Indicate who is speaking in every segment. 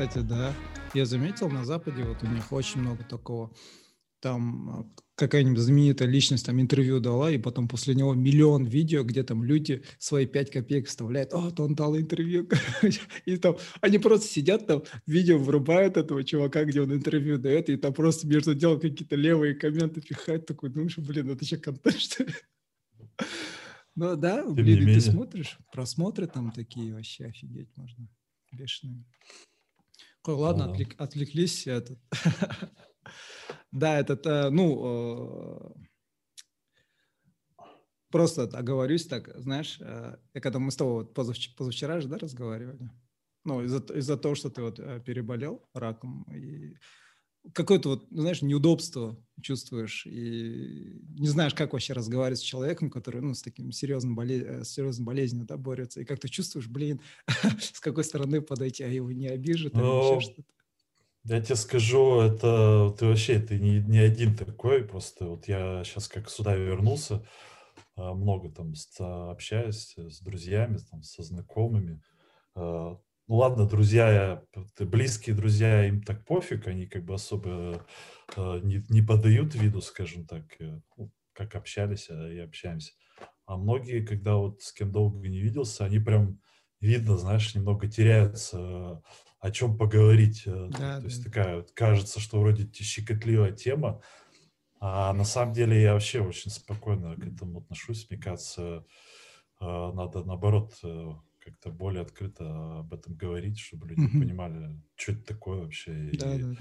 Speaker 1: Кстати, да. Я заметил, на Западе вот у них очень много такого. Там а, какая-нибудь знаменитая личность там интервью дала, и потом после него миллион видео, где там люди свои пять копеек вставляют, о, то он дал интервью, и там они просто сидят там, видео врубают этого чувака, где он интервью дает, и там просто между делом какие-то левые комменты пихают, такой, думаешь, блин, это что, контент, что ли? Ну да, Тем блин, ты смотришь, просмотры там такие вообще офигеть можно, бешеные. Ой, ладно, а, отвлек, отвлеклись. Этот. да, этот, э, ну, э, просто оговорюсь так, знаешь, э, я когда мы с тобой вот позавчера, позавчера же, да, разговаривали, ну, из-за из того, что ты вот переболел раком, и какое-то вот, знаешь, неудобство чувствуешь и не знаешь, как вообще разговаривать с человеком, который, ну, с таким серьезным, боле... Э, с серьезной болезнью, да, борется, и как ты чувствуешь, блин, с какой стороны подойти, а его не или еще
Speaker 2: ну, что-то. Я тебе скажу, это ты вообще ты не, не один такой, просто вот я сейчас как сюда вернулся, а, много там общаюсь с друзьями, там, со знакомыми, а, ну ладно, друзья, близкие друзья, им так пофиг, они как бы особо э, не, не подают виду, скажем так, э, ну, как общались а, и общаемся. А многие, когда вот с кем долго не виделся, они прям видно, знаешь, немного теряются, о чем поговорить. Э, да, То да. есть такая вот, кажется, что вроде щекотливая тема, а на самом деле я вообще очень спокойно к этому отношусь. Мне кажется, надо наоборот как-то более открыто об этом говорить, чтобы люди mm-hmm. понимали, что это такое вообще, да, и да.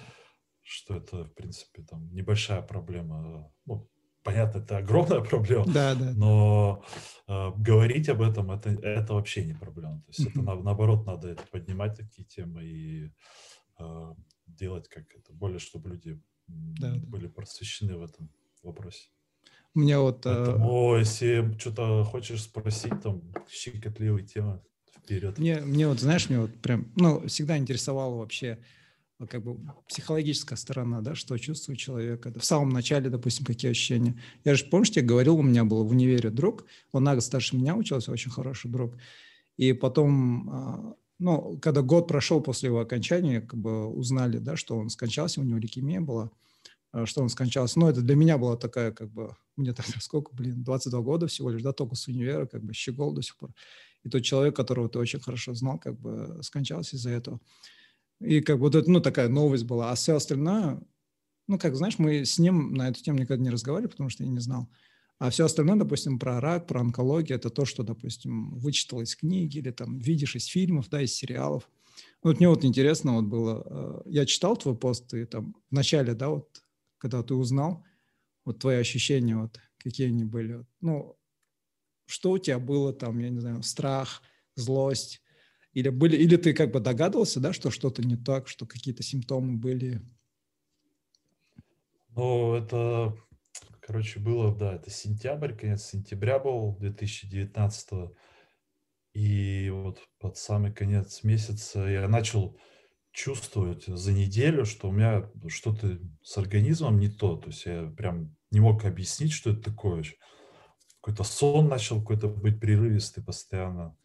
Speaker 2: что это, в принципе, там небольшая проблема. Ну, понятно, это огромная проблема, да, да. но э, говорить об этом это, это вообще не проблема. То есть mm-hmm. это на, наоборот надо поднимать такие темы и э, делать как это более, чтобы люди да, были да. просвещены в этом вопросе.
Speaker 1: У меня вот...
Speaker 2: Поэтому, э... если что-то хочешь спросить, там, щекотливые темы, вперед.
Speaker 1: Мне, мне вот, знаешь, мне вот прям, ну, всегда интересовало вообще как бы психологическая сторона, да, что чувствует человек. В самом начале, допустим, какие ощущения. Я же, помнишь, я говорил, у меня был в универе друг, он на год старше меня учился, очень хороший друг. И потом, а, ну, когда год прошел после его окончания, как бы узнали, да, что он скончался, у него лейкемия была, а, что он скончался. Но это для меня была такая, как бы, мне тогда сколько, блин, 22 года всего лишь, да, только с универа, как бы щегол до сих пор и тот человек, которого ты очень хорошо знал, как бы скончался из-за этого. И как бы вот это, ну, такая новость была. А все остальное, ну, как знаешь, мы с ним на эту тему никогда не разговаривали, потому что я не знал. А все остальное, допустим, про рак, про онкологию, это то, что, допустим, вычитал из книги или там видишь из фильмов, да, из сериалов. Вот мне вот интересно вот было, э, я читал твой пост, и там в начале, да, вот, когда ты узнал, вот твои ощущения, вот, какие они были. Ну, что у тебя было там, я не знаю, страх, злость, или, были, или ты как бы догадывался, да, что что-то не так, что какие-то симптомы были?
Speaker 2: Ну, это, короче, было, да, это сентябрь, конец сентября был 2019 и вот под самый конец месяца я начал чувствовать за неделю, что у меня что-то с организмом не то. То есть я прям не мог объяснить, что это такое какой-то сон начал какой-то быть прерывистый постоянно.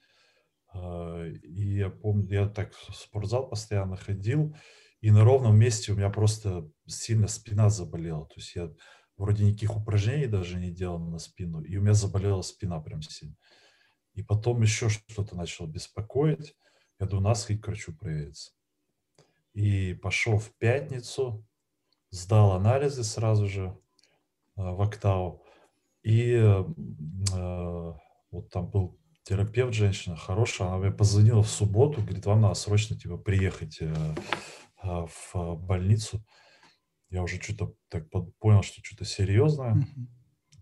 Speaker 2: А, и я помню, я так в спортзал постоянно ходил, и на ровном месте у меня просто сильно спина заболела. То есть я вроде никаких упражнений даже не делал на спину, и у меня заболела спина прям сильно. И потом еще что-то начало беспокоить. Я думаю, надо сходить к врачу провериться. И пошел в пятницу, сдал анализы сразу же а, в Октау. И э, вот там был терапевт, женщина хорошая, она мне позвонила в субботу, говорит, вам надо срочно типа приехать э, э, в больницу. Я уже что-то так понял, что что-то серьезное,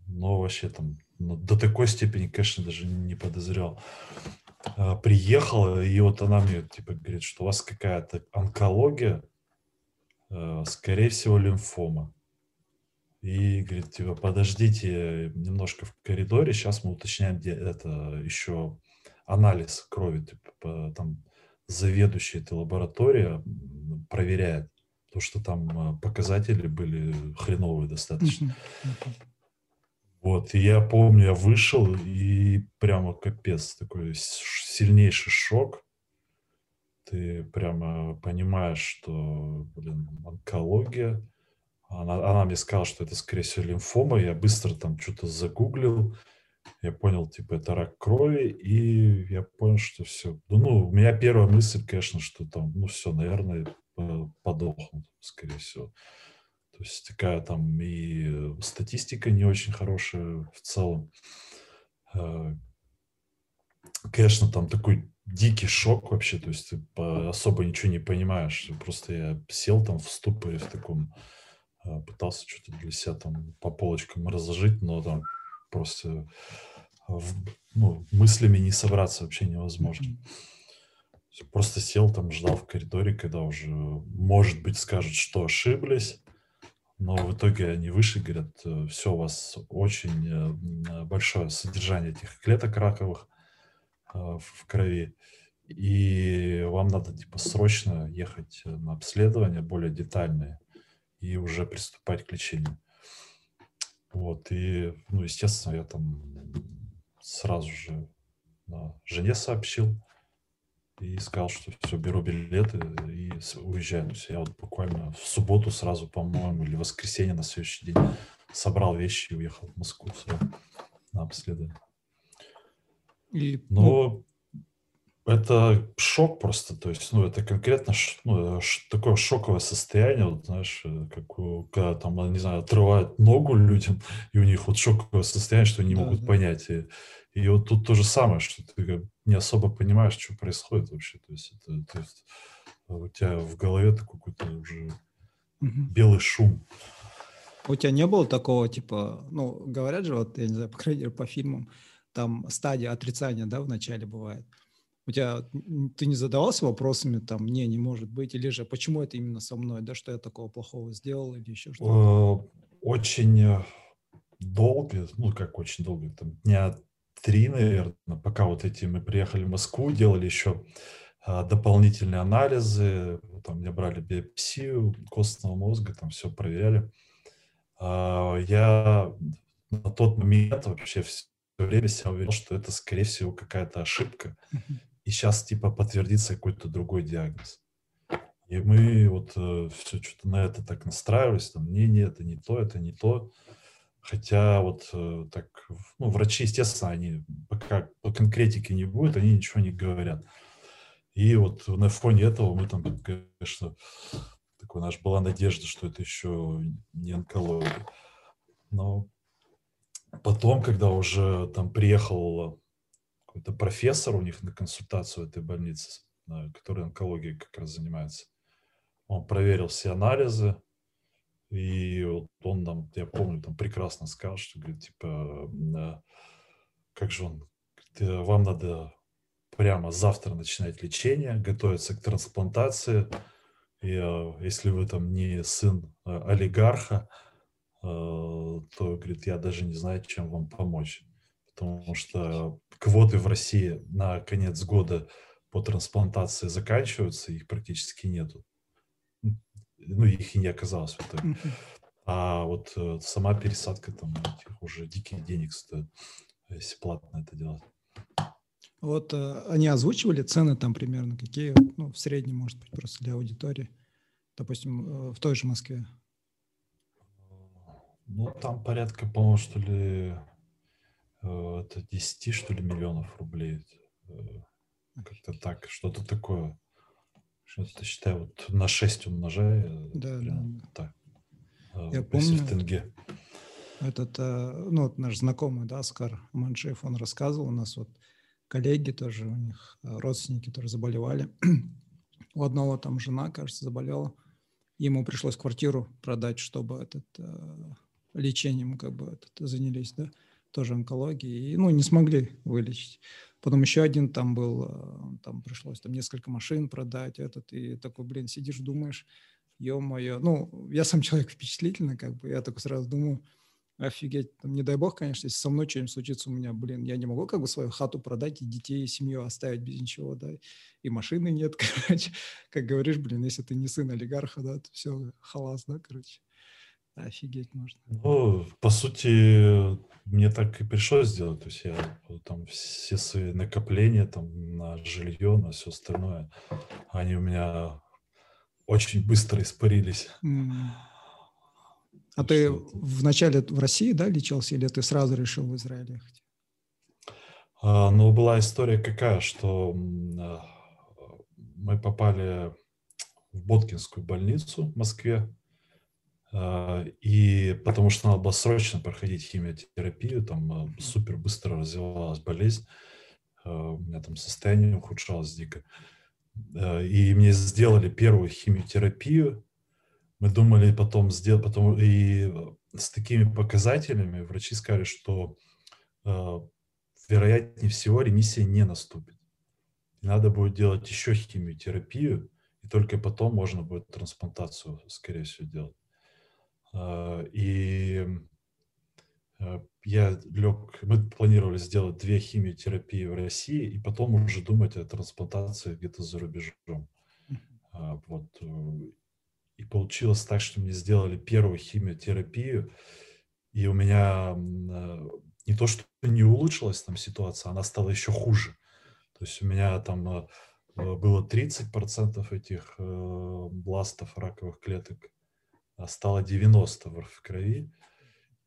Speaker 2: но вообще там ну, до такой степени, конечно, даже не подозревал. Э, приехала, и вот она мне типа говорит, что у вас какая-то онкология, э, скорее всего, лимфома. И говорит, типа, подождите немножко в коридоре, сейчас мы уточняем, где это еще анализ крови, типа, там заведующий этой лаборатории проверяет, потому что там а, показатели были хреновые достаточно. Вот, и я помню, я вышел, и прямо капец, такой сильнейший шок. ты прямо понимаешь, что, блин, онкология. Она, она мне сказала, что это, скорее всего, лимфома. Я быстро там что-то загуглил. Я понял, типа, это рак крови. И я понял, что все. Ну, ну, у меня первая мысль, конечно, что там, ну, все, наверное, подохнут, скорее всего. То есть такая там и статистика не очень хорошая в целом. Э, конечно, там такой дикий шок вообще, то есть ты особо ничего не понимаешь. Просто я сел там в ступоре в таком, э, пытался что-то для себя там по полочкам разложить, но там просто ну, мыслями не собраться вообще невозможно. Просто сел там, ждал в коридоре, когда уже, может быть, скажут, что ошиблись, но в итоге они вышли, говорят, э, все, у вас очень э, большое содержание этих клеток раковых э, в крови, и вам надо типа срочно ехать на обследование более детальное и уже приступать к лечению. Вот, и, ну, естественно, я там сразу же жене сообщил, и сказал, что все, беру билеты и уезжаю. То есть я вот буквально в субботу сразу, по-моему, или в воскресенье на следующий день собрал вещи и уехал в Москву сразу на обследование. И, Но ну... это шок просто, то есть, ну, это конкретно ну, такое шоковое состояние, вот, знаешь, э, как у, когда там, не знаю, отрывают ногу людям, и у них вот шоковое состояние, что они да, могут да. понять. И, и вот тут то же самое, что ты не особо понимаешь, что происходит вообще. То есть, это, то есть у тебя в голове такой какой-то уже угу. белый шум.
Speaker 1: У тебя не было такого, типа, ну, говорят же, вот, я не знаю, по крайней мере, по фильмам, там стадия отрицания, да, в начале бывает. У тебя, ты не задавался вопросами, там, не, не может быть, или же, почему это именно со мной, да, что я такого плохого сделал, или еще что-то?
Speaker 2: Очень э, долго, ну, как очень долго, там, дня три, наверное, пока вот эти мы приехали в Москву, делали еще а, дополнительные анализы, там мне брали биопсию костного мозга, там все проверяли. А, я на тот момент вообще все время себя уверил, что это, скорее всего, какая-то ошибка. И сейчас, типа, подтвердится какой-то другой диагноз. И мы вот э, все что-то на это так настраивались, там, не, не, это не то, это не то. Хотя вот э, так, ну, врачи, естественно, они пока по конкретике не будет, они ничего не говорят. И вот на фоне этого мы там, конечно, такой наш была надежда, что это еще не онкология. Но потом, когда уже там приехал какой-то профессор у них на консультацию в этой больнице, который онкологией как раз занимается, он проверил все анализы, и вот он нам, я помню, там прекрасно сказал, что, говорит, типа, как же он, вам надо прямо завтра начинать лечение, готовиться к трансплантации. И а, если вы там не сын олигарха, то, говорит, я даже не знаю, чем вам помочь. Потому что квоты в России на конец года по трансплантации заканчиваются, их практически нету ну, их и не оказалось в итоге. А вот э, сама пересадка там этих уже диких денег стоит, если платно это делать.
Speaker 1: Вот э, они озвучивали цены там примерно какие, ну, в среднем, может быть, просто для аудитории, допустим, э, в той же Москве.
Speaker 2: Ну, там порядка, по-моему, что ли, э, это 10, что ли, миллионов рублей. Э, как-то так, что-то такое. Что-то считай, вот на 6 умножай. Э,
Speaker 1: да,
Speaker 2: прям, да. Так.
Speaker 1: Э, Я помню. В тенге. Этот, ну, вот наш знакомый, да, Оскар Маншев, он рассказывал, у нас вот коллеги тоже, у них родственники тоже заболевали. У одного там жена, кажется, заболела. Ему пришлось квартиру продать, чтобы этот лечением как бы этот, занялись, да, тоже онкологией. И, ну, не смогли вылечить. Потом еще один там был, э, там пришлось там несколько машин продать, этот, и такой, блин, сидишь, думаешь, ё-моё. Ну, я сам человек впечатлительный, как бы, я такой сразу думаю, офигеть, там, не дай бог, конечно, если со мной что-нибудь случится у меня, блин, я не могу как бы свою хату продать и детей, и семью оставить без ничего, да, и машины нет, короче, как говоришь, блин, если ты не сын олигарха, да, то все, халас, да, короче. Офигеть можно.
Speaker 2: Ну, по сути, мне так и пришлось сделать. То есть я там все свои накопления там на жилье, на все остальное они у меня очень быстро испарились.
Speaker 1: А ты вначале в России, да, лечился, или ты сразу решил в Израиль ехать?
Speaker 2: А, ну, была история какая, что а, мы попали в Боткинскую больницу в Москве, и потому что надо было срочно проходить химиотерапию, там супер быстро развивалась болезнь, у меня там состояние ухудшалось дико. И мне сделали первую химиотерапию, мы думали потом сделать, потом и с такими показателями врачи сказали, что вероятнее всего ремиссия не наступит. И надо будет делать еще химиотерапию, и только потом можно будет трансплантацию, скорее всего, делать. Э, и э, я лег, мы планировали сделать две химиотерапии в России, и потом уже думать о трансплантации где-то за рубежом. Э, вот. И получилось так, что мне сделали первую химиотерапию, и у меня э, не то, что не улучшилась там ситуация, она стала еще хуже. То есть у меня там э, э, было 30% этих бластов раковых клеток, а стало 90 в крови.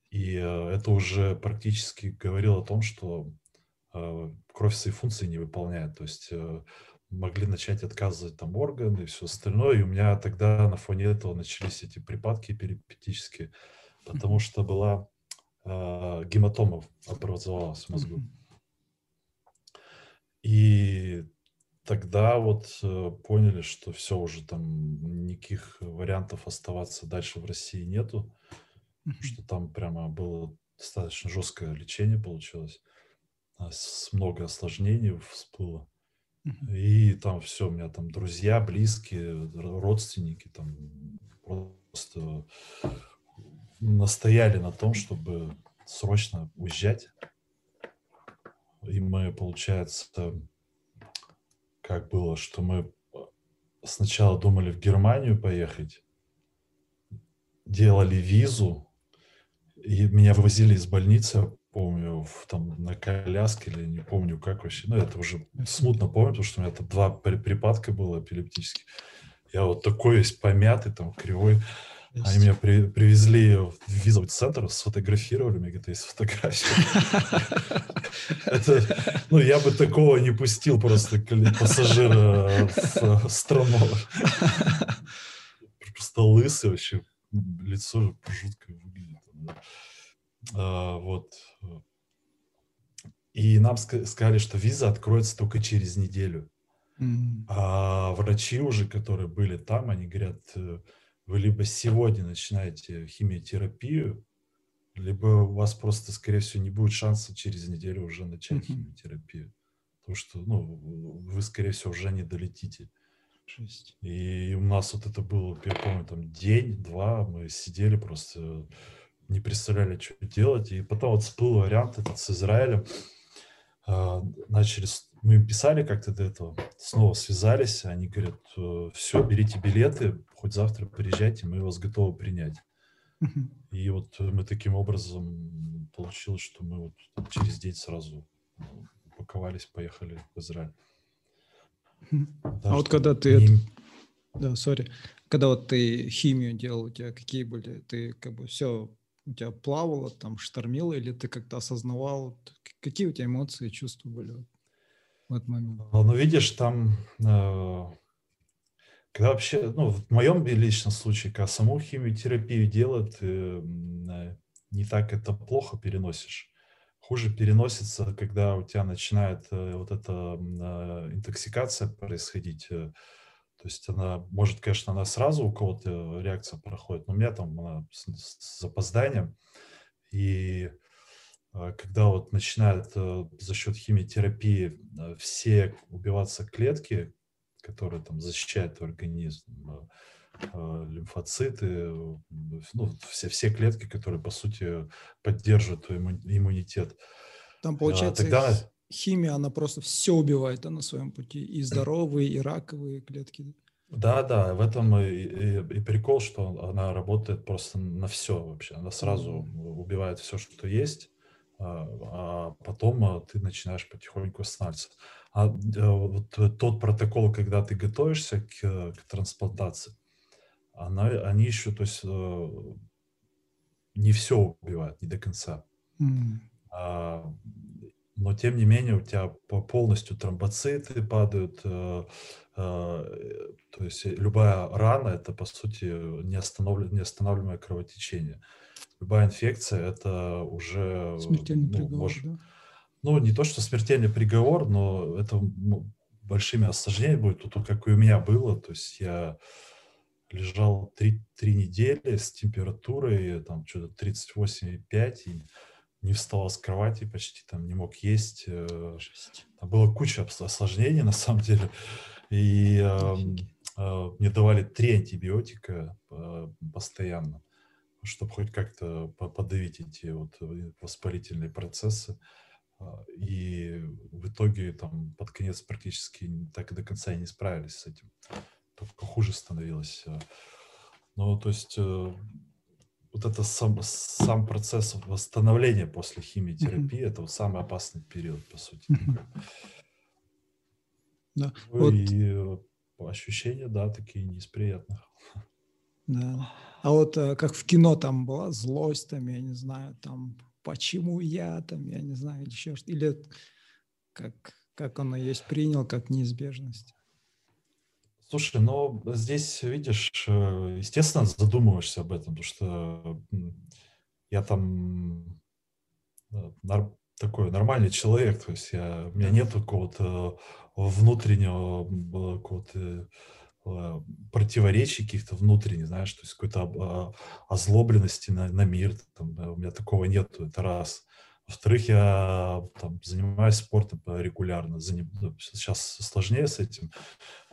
Speaker 2: И это уже практически говорило о том, что кровь свои функции не выполняет. То есть могли начать отказывать там органы и все остальное. И у меня тогда на фоне этого начались эти припадки перипетические, потому что была э, гематома образовалась в мозгу. И тогда вот э, поняли, что все уже там никаких вариантов оставаться дальше в России нету, что там прямо было достаточно жесткое лечение получилось, а с много осложнений всплыло. И там все, у меня там друзья, близкие, родственники там просто настояли на том, чтобы срочно уезжать. И мы, получается, как было, что мы сначала думали в Германию поехать, делали визу, и меня вывозили из больницы, помню, в, там на коляске или не помню как вообще. Ну, это уже смутно помню, потому что у меня там два припадка было эпилептических. Я вот такой весь помятый, там, кривой. Они меня при, привезли в визовый центр, сфотографировали, мне говорят, есть фотография. Это, ну, я бы такого не пустил просто пассажира в страну. Просто лысый вообще, лицо жутко выглядит. А, вот. И нам сказали, что виза откроется только через неделю. Mm. А врачи уже, которые были там, они говорят, э, вы либо сегодня начинаете химиотерапию, либо у вас просто, скорее всего, не будет шанса через неделю уже начать mm-hmm. химиотерапию. Потому что, ну, вы, скорее всего, уже не долетите. Жесть. И у нас вот это было, я помню, там день-два, мы сидели просто не представляли, что делать. И потом вот всплыл вариант этот с Израилем. А, начали, мы им писали как-то до этого, снова связались, они говорят, «Э, все, берите билеты, хоть завтра приезжайте, мы вас готовы принять. И вот мы таким образом получилось, что мы вот через день сразу упаковались, поехали в Израиль.
Speaker 1: Да, а вот когда ты... Не... Да, сори. Когда вот ты химию делал, у тебя какие были? Ты как бы все у тебя плавало, там штормило, или ты как-то осознавал, какие у тебя эмоции, чувства были в этот момент?
Speaker 2: А, ну, видишь, там, э, когда вообще, ну, в моем личном случае, когда саму химиотерапию делают, э, не так это плохо переносишь. Хуже переносится, когда у тебя начинает э, вот эта интоксикация происходить, то есть она, может, конечно, она сразу у кого-то реакция проходит, но у меня там она с, с запозданием. И а, когда вот начинают э, за счет химиотерапии э, все убиваться клетки, которые там защищают организм, э, лимфоциты, ну, все, все клетки, которые, по сути, поддерживают иммунитет.
Speaker 1: Там, получается, Тогда химия, она просто все убивает на своем пути, и здоровые, и раковые клетки.
Speaker 2: Да, да, в этом и, и, и прикол, что она работает просто на все вообще. Она сразу убивает все, что есть, а потом ты начинаешь потихоньку восстанавливаться. А вот тот протокол, когда ты готовишься к, к трансплантации, она, они еще, то есть не все убивают, не до конца. Mm. А, но тем не менее у тебя полностью тромбоциты падают, э, э, то есть любая рана это по сути неостанавливаемое кровотечение. Любая инфекция это уже
Speaker 1: смертельный ну, приговор, может, да?
Speaker 2: ну не то что смертельный приговор, но это большими осложнениями будет, тут как и у меня было, то есть я лежал три, три недели с температурой там что-то 38,5 и не вставал с кровати почти, там не мог есть. Э, там было куча осложнений на самом деле. И э, э, мне давали три антибиотика э, постоянно, чтобы хоть как-то подавить эти вот воспалительные процессы. А, и в итоге там под конец практически так и до конца и не справились с этим. Только хуже становилось. Ну, то есть э, вот это сам, сам процесс восстановления после химиотерапии, mm-hmm. это вот самый опасный период, по сути. Mm-hmm. Да. Ну, вот. И э, ощущения, да, такие не из приятных.
Speaker 1: Да. А вот э, как в кино там была злость, там, я не знаю, там, почему я, там, я не знаю, еще что или как, как оно есть принял, как неизбежность.
Speaker 2: Слушай, ну здесь, видишь, э, естественно, задумываешься об этом, потому что я там э, такой нормальный человек, то есть я, у меня нет какого-то внутреннего какого-то э, противоречий каких-то внутренних, знаешь, то есть какой-то озлобленности на, на мир, там, у меня такого нет, это раз. Во-вторых, я там, занимаюсь спортом регулярно. Заним... Ну, сейчас сложнее с этим.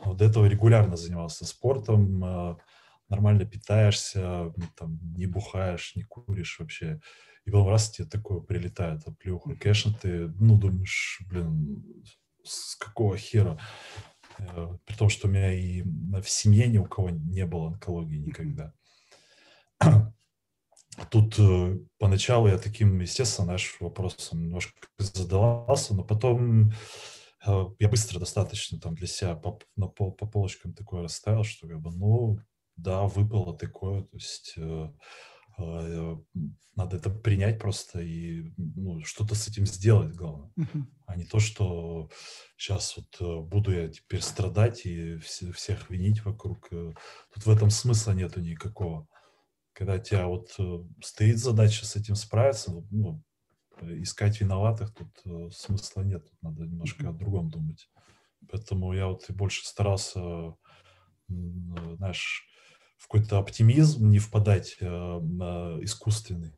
Speaker 2: Но до этого регулярно занимался спортом, а, нормально питаешься, там, не бухаешь, не куришь вообще. И потом раз тебе такое прилетает оплюха. Конечно, ты, ну, думаешь, блин, с какого хера? Э, при том, что у меня и в семье ни у кого не было онкологии никогда. Тут э, поначалу я таким, естественно, наш вопросом немножко задавался, но потом э, я быстро достаточно там для себя по, на пол, по полочкам такое расставил, что как бы, ну, да, выпало такое, то есть э, э, надо это принять просто и ну, что-то с этим сделать, главное. Uh-huh. А не то, что сейчас вот э, буду я теперь страдать и вс- всех винить вокруг. Тут в этом смысла нету никакого когда тебя вот э, стоит задача с этим справиться, ну, ну искать виноватых тут э, смысла нет, тут надо немножко о другом думать. Поэтому я вот и больше старался, э, знаешь, в какой-то оптимизм не впадать э, искусственный.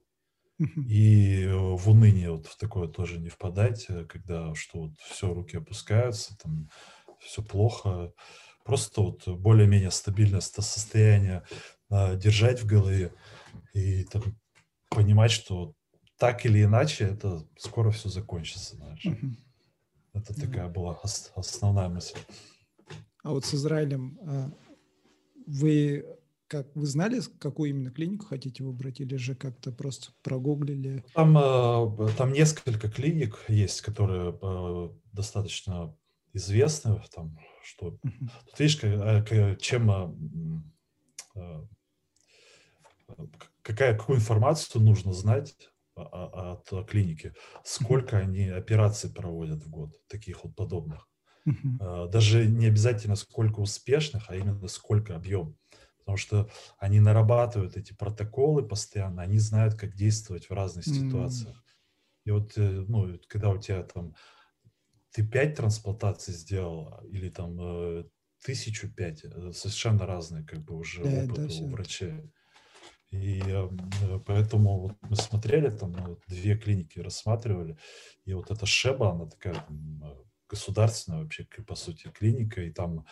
Speaker 2: И в уныние вот в такое тоже не впадать, когда что вот все, руки опускаются, там все плохо. Просто вот более-менее стабильное состояние держать в голове и там, понимать, что так или иначе это скоро все закончится, знаешь. Это такая была основная мысль.
Speaker 1: А вот с Израилем а, вы как вы знали, какую именно клинику хотите выбрать, или же как-то просто прогуглили?
Speaker 2: Там, а, там несколько клиник есть, которые достаточно известны. Там, что, uh-huh. Тут видишь, чем какая, какую информацию нужно знать от клиники, сколько они операций проводят в год, таких вот подобных. Uh-huh. Даже не обязательно сколько успешных, а именно сколько объем. Потому что они нарабатывают эти протоколы постоянно, они знают, как действовать в разных ситуациях. И вот, э, ну, когда у тебя там ты пять трансплантаций сделал или там э, тысячу пять, э, совершенно разные как бы уже да, опыт да, у врачей. И э, поэтому вот мы смотрели, там ну, две клиники рассматривали, и вот эта Шеба, она такая там, э, государственная вообще, по сути, клиника, и там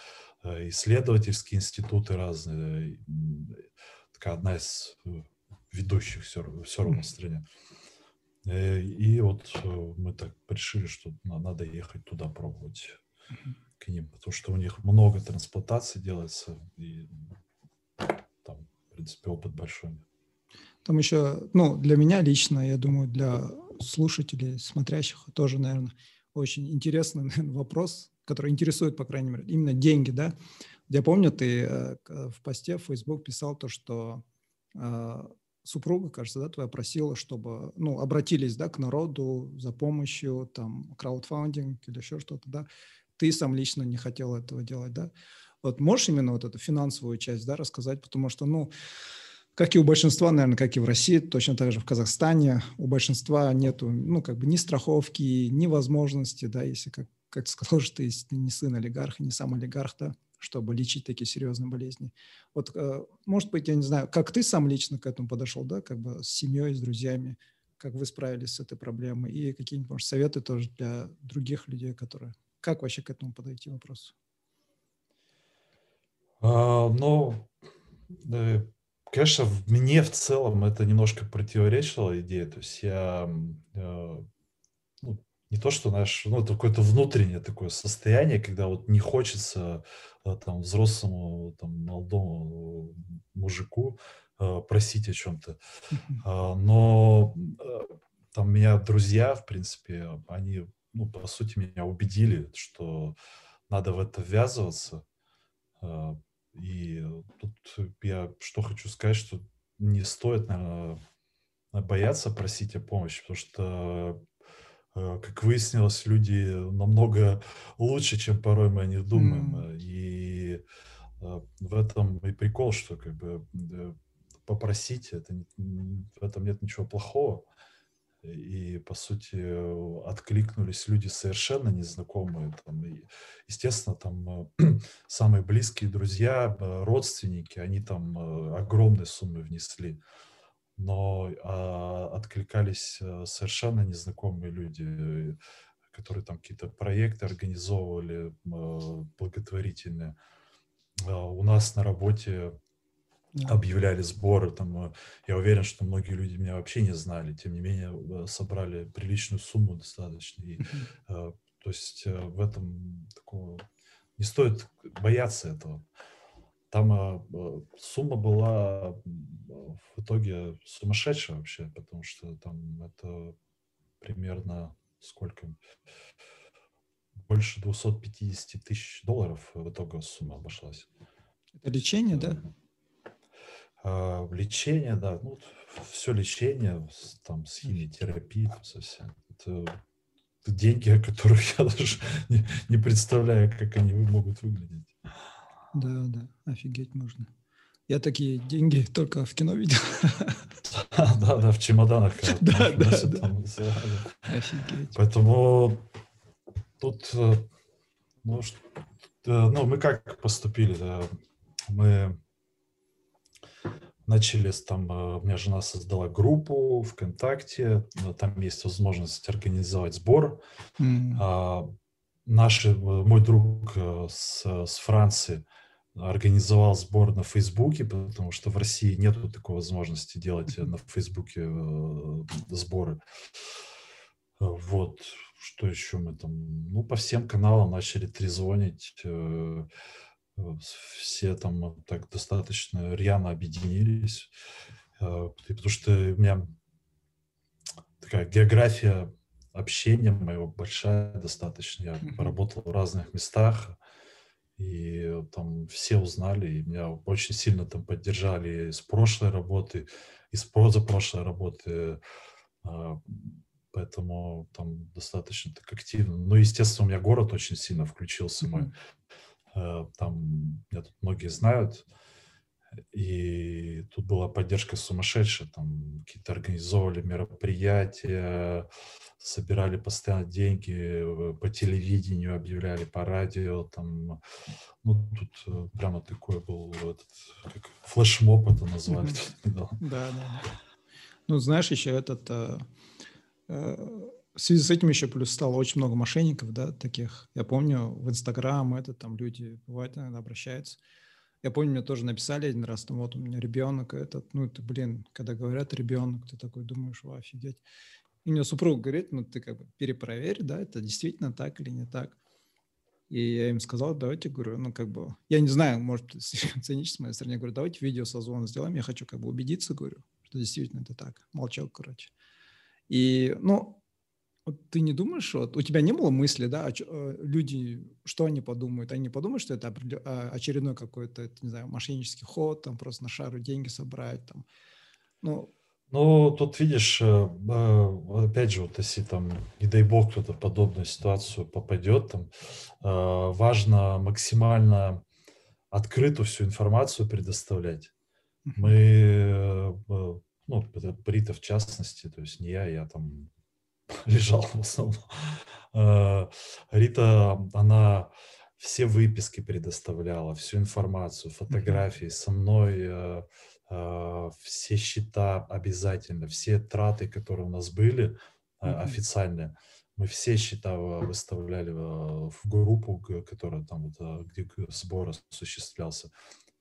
Speaker 2: э, исследовательские институты разные, такая одна из ведущих все, все равно в стране. И вот мы так решили, что надо ехать туда пробовать к ним, потому что у них много трансплантаций делается, и принципе, опыт большой.
Speaker 1: Там еще, ну, для меня лично, я думаю, для слушателей, смотрящих тоже, наверное, очень интересный наверное, вопрос, который интересует, по крайней мере, именно деньги, да. Я помню, ты э, в посте в Facebook писал то, что э, супруга, кажется, да, твоя просила, чтобы, ну, обратились, да, к народу за помощью, там, краудфандинг или еще что-то, да. Ты сам лично не хотел этого делать, да. Вот можешь именно вот эту финансовую часть, да, рассказать, потому что, ну, как и у большинства, наверное, как и в России, точно так же в Казахстане, у большинства нету, ну, как бы ни страховки, ни возможности, да, если, как, как ты сказал, что ты не сын олигарха, не сам олигарх, да, чтобы лечить такие серьезные болезни. Вот, э, может быть, я не знаю, как ты сам лично к этому подошел, да, как бы с семьей, с друзьями, как вы справились с этой проблемой, и какие-нибудь, может, советы тоже для других людей, которые... Как вообще к этому подойти вопросу?
Speaker 2: А, ну, э, конечно, мне в целом это немножко противоречило идее. То есть я э, ну, не то, что, знаешь, ну, это какое-то внутреннее такое состояние, когда вот не хочется э, там взрослому, там, молодому мужику просить о чем-то. А, но там меня друзья, в принципе, они, ну, по сути, меня убедили, что надо в это ввязываться. И тут я что хочу сказать, что не стоит, наверное, бояться просить о помощи, потому что, э, как выяснилось, люди намного лучше, чем порой мы о них думаем. Mm. И э, в этом и прикол, что как бы попросить, это, в этом нет ничего плохого и, по сути, откликнулись люди совершенно незнакомые. Там, и, естественно, там э, самые близкие друзья, э, родственники, они там э, огромные суммы внесли. Но а, откликались совершенно незнакомые люди, которые там какие-то проекты организовывали благотворительные. У нас на работе объявляли сборы. Там, э, я уверен, что многие люди меня вообще не знали. Тем не менее, э, собрали приличную сумму достаточно. И, э, то есть в этом такого не стоит бояться этого. Там сумма была в итоге сумасшедшая вообще, потому что там это примерно сколько? Больше 250 тысяч долларов в итоге сумма обошлась.
Speaker 1: Это лечение, да?
Speaker 2: А, лечение, да, ну, все лечение, там, с химиотерапией, совсем. Это, деньги, о которых я даже не, не представляю, как они могут выглядеть.
Speaker 1: Да, да, офигеть можно. Я такие деньги только в кино видел.
Speaker 2: Да, да, в чемоданах. Да, да, да. Офигеть. Поэтому тут, э, ну, ну, мы как поступили, да, мы начали там, э, у меня жена создала группу ВКонтакте, э, там есть возможность организовать сбор. Mm. А, наши, э, мой друг с, с Франции организовал сбор на Фейсбуке, потому что в России нет такой возможности делать на Фейсбуке сборы. Вот, что еще мы там, ну, по всем каналам начали трезвонить, все там так достаточно рьяно объединились, э, потому что у меня такая география общения моего большая достаточно. Я поработал в разных местах, и там все узнали, и меня очень сильно там поддержали из прошлой работы, из позапрошлой работы, а, поэтому там достаточно так активно. Ну, естественно, у меня город очень сильно включился, мой там, меня тут многие знают, и тут была поддержка сумасшедшая, там какие-то организовывали мероприятия, собирали постоянно деньги, э, по телевидению объявляли, по радио, там, ну, тут э, прямо такой был этот, как флешмоб это назвали.
Speaker 1: Да, да. Ну, знаешь, еще этот в связи с этим еще плюс стало очень много мошенников, да, таких. Я помню, в Инстаграм это там люди бывают иногда обращаются. Я помню, мне тоже написали один раз, там вот у меня ребенок этот, ну это, блин, когда говорят ребенок, ты такой думаешь, о, офигеть. И мне супруг говорит, ну ты как бы перепроверь, да, это действительно так или не так. И я им сказал, давайте, говорю, ну как бы, я не знаю, может, цинично с моей стороны, говорю, давайте видео созвон сделаем, я хочу как бы убедиться, говорю, что действительно это так. Молчал, короче. И, ну, вот ты не думаешь, вот у тебя не было мысли, да, э, люди, что они подумают? Они подумают, что это а, очередной какой-то, не знаю, мошеннический ход, там просто на шару деньги собрать, там,
Speaker 2: ну, ну, тут видишь, э, э, опять же, вот если там, не дай бог, кто-то в подобную ситуацию попадет, там, важно максимально открытую всю информацию предоставлять. Мы, ну, это Брита в частности, то есть не я, я там лежал в основном. Э, Рита, она все выписки предоставляла, всю информацию, фотографии со мной, э, э, все счета обязательно, все траты, которые у нас были официальные, мы все счета выставляли в группу, которая там где сбор осуществлялся.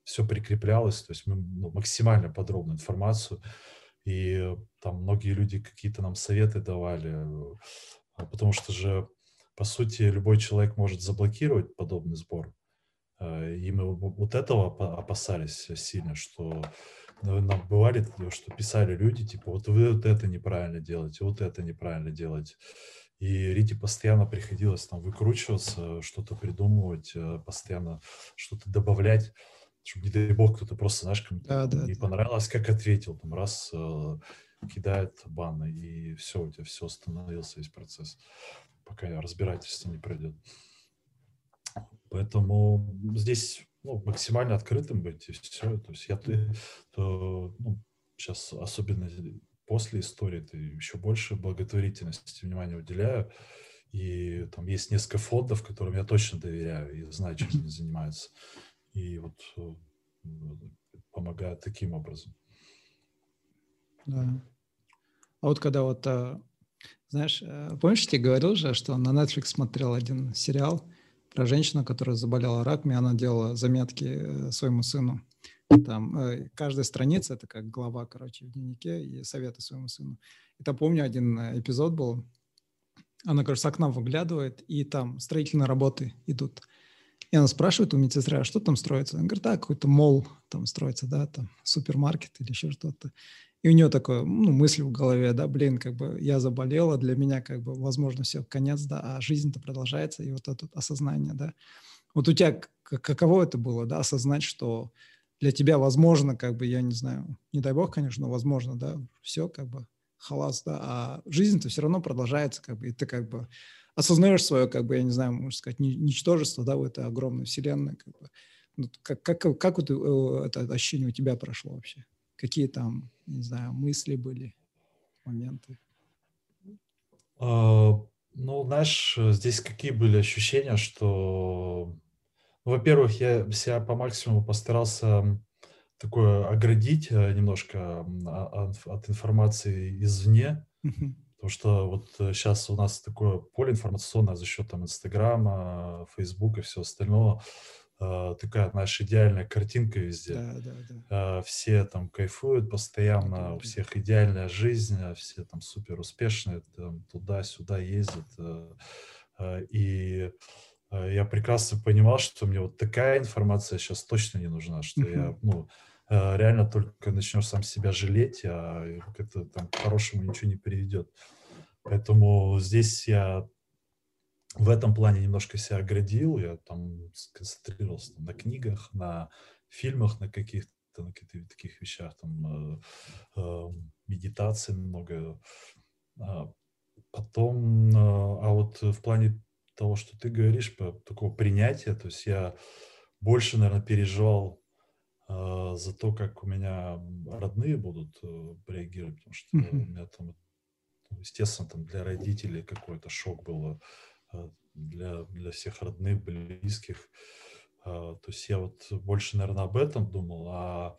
Speaker 2: Все прикреплялось, то есть мы ну, максимально подробную информацию и там многие люди какие-то нам советы давали, а, потому что же, по сути, любой человек может заблокировать подобный сбор. А, и мы вот этого опасались сильно, что нам бывали, что писали люди, типа, вот вы вот это неправильно делаете, вот это неправильно делаете. И Рите постоянно приходилось там выкручиваться, что-то придумывать, э, постоянно что-то добавлять чтобы, не дай бог, кто-то просто, знаешь, кому да, да, не да. понравилось, как ответил, там, раз э, кидает баны, и все, у тебя все остановился, весь процесс, пока разбирательство не пройдет. Поэтому здесь ну, максимально открытым быть, и все. То есть я ты, то, ну, сейчас, особенно после истории, ты еще больше благотворительности внимания уделяю. И там есть несколько фондов, которым я точно доверяю и знаю, чем они занимаются и вот э, помогает таким образом.
Speaker 1: Да. А вот когда вот, э, знаешь, э, помнишь, тебе говорил же, что на Netflix смотрел один сериал про женщину, которая заболела раком, и она делала заметки своему сыну. Там каждая страница, это как глава, короче, в дневнике, и советы своему сыну. И там, помню, один эпизод был, она, короче, с окна выглядывает, и там строительные работы идут. И она спрашивает у медсестры, а что там строится? Она говорит, да, какой-то мол там строится, да, там супермаркет или еще что-то. И у нее такое, ну, мысль в голове, да, блин, как бы я заболела, для меня как бы, возможно, все, конец, да, а жизнь-то продолжается, и вот это осознание, да. Вот у тебя каково это было, да, осознать, что для тебя возможно, как бы, я не знаю, не дай бог, конечно, но возможно, да, все как бы халас, да, а жизнь-то все равно продолжается, как бы, и ты как бы осознаешь свое, как бы, я не знаю, можно сказать, ничтожество, да, в этой огромной вселенной, как бы. Ну, как, как, как вот э, это ощущение у тебя прошло вообще? Какие там, не знаю, мысли были, моменты?
Speaker 2: А, ну, знаешь, здесь какие были ощущения, что, ну, во-первых, я себя по максимуму постарался такое оградить э, немножко от, от информации извне, uh-huh. Потому что вот сейчас э, у нас такое поле информационное за счет там Инстаграма, Фейсбука и всего остального. Э, такая наша идеальная картинка везде. Да, да, да. Э, все там кайфуют постоянно, да, у всех идеальная жизнь, а все там супер успешные, там туда-сюда ездят. И я прекрасно понимал, что мне вот такая информация сейчас точно не нужна, что я, ну, реально только начнешь сам себя жалеть, а это там к хорошему ничего не приведет. Поэтому здесь я в этом плане немножко себя оградил, я там сконцентрировался на книгах, на фильмах, на каких-то на каких-то таких вещах, там э, э, медитации много. А потом, э, а вот в плане того, что ты говоришь, по такого принятия, то есть я больше, наверное, переживал за то, как у меня родные будут э, реагировать, потому что у меня там, ну, естественно, там для родителей какой-то шок был, а, для, для всех родных, близких. А, то есть я вот больше, наверное, об этом думал, а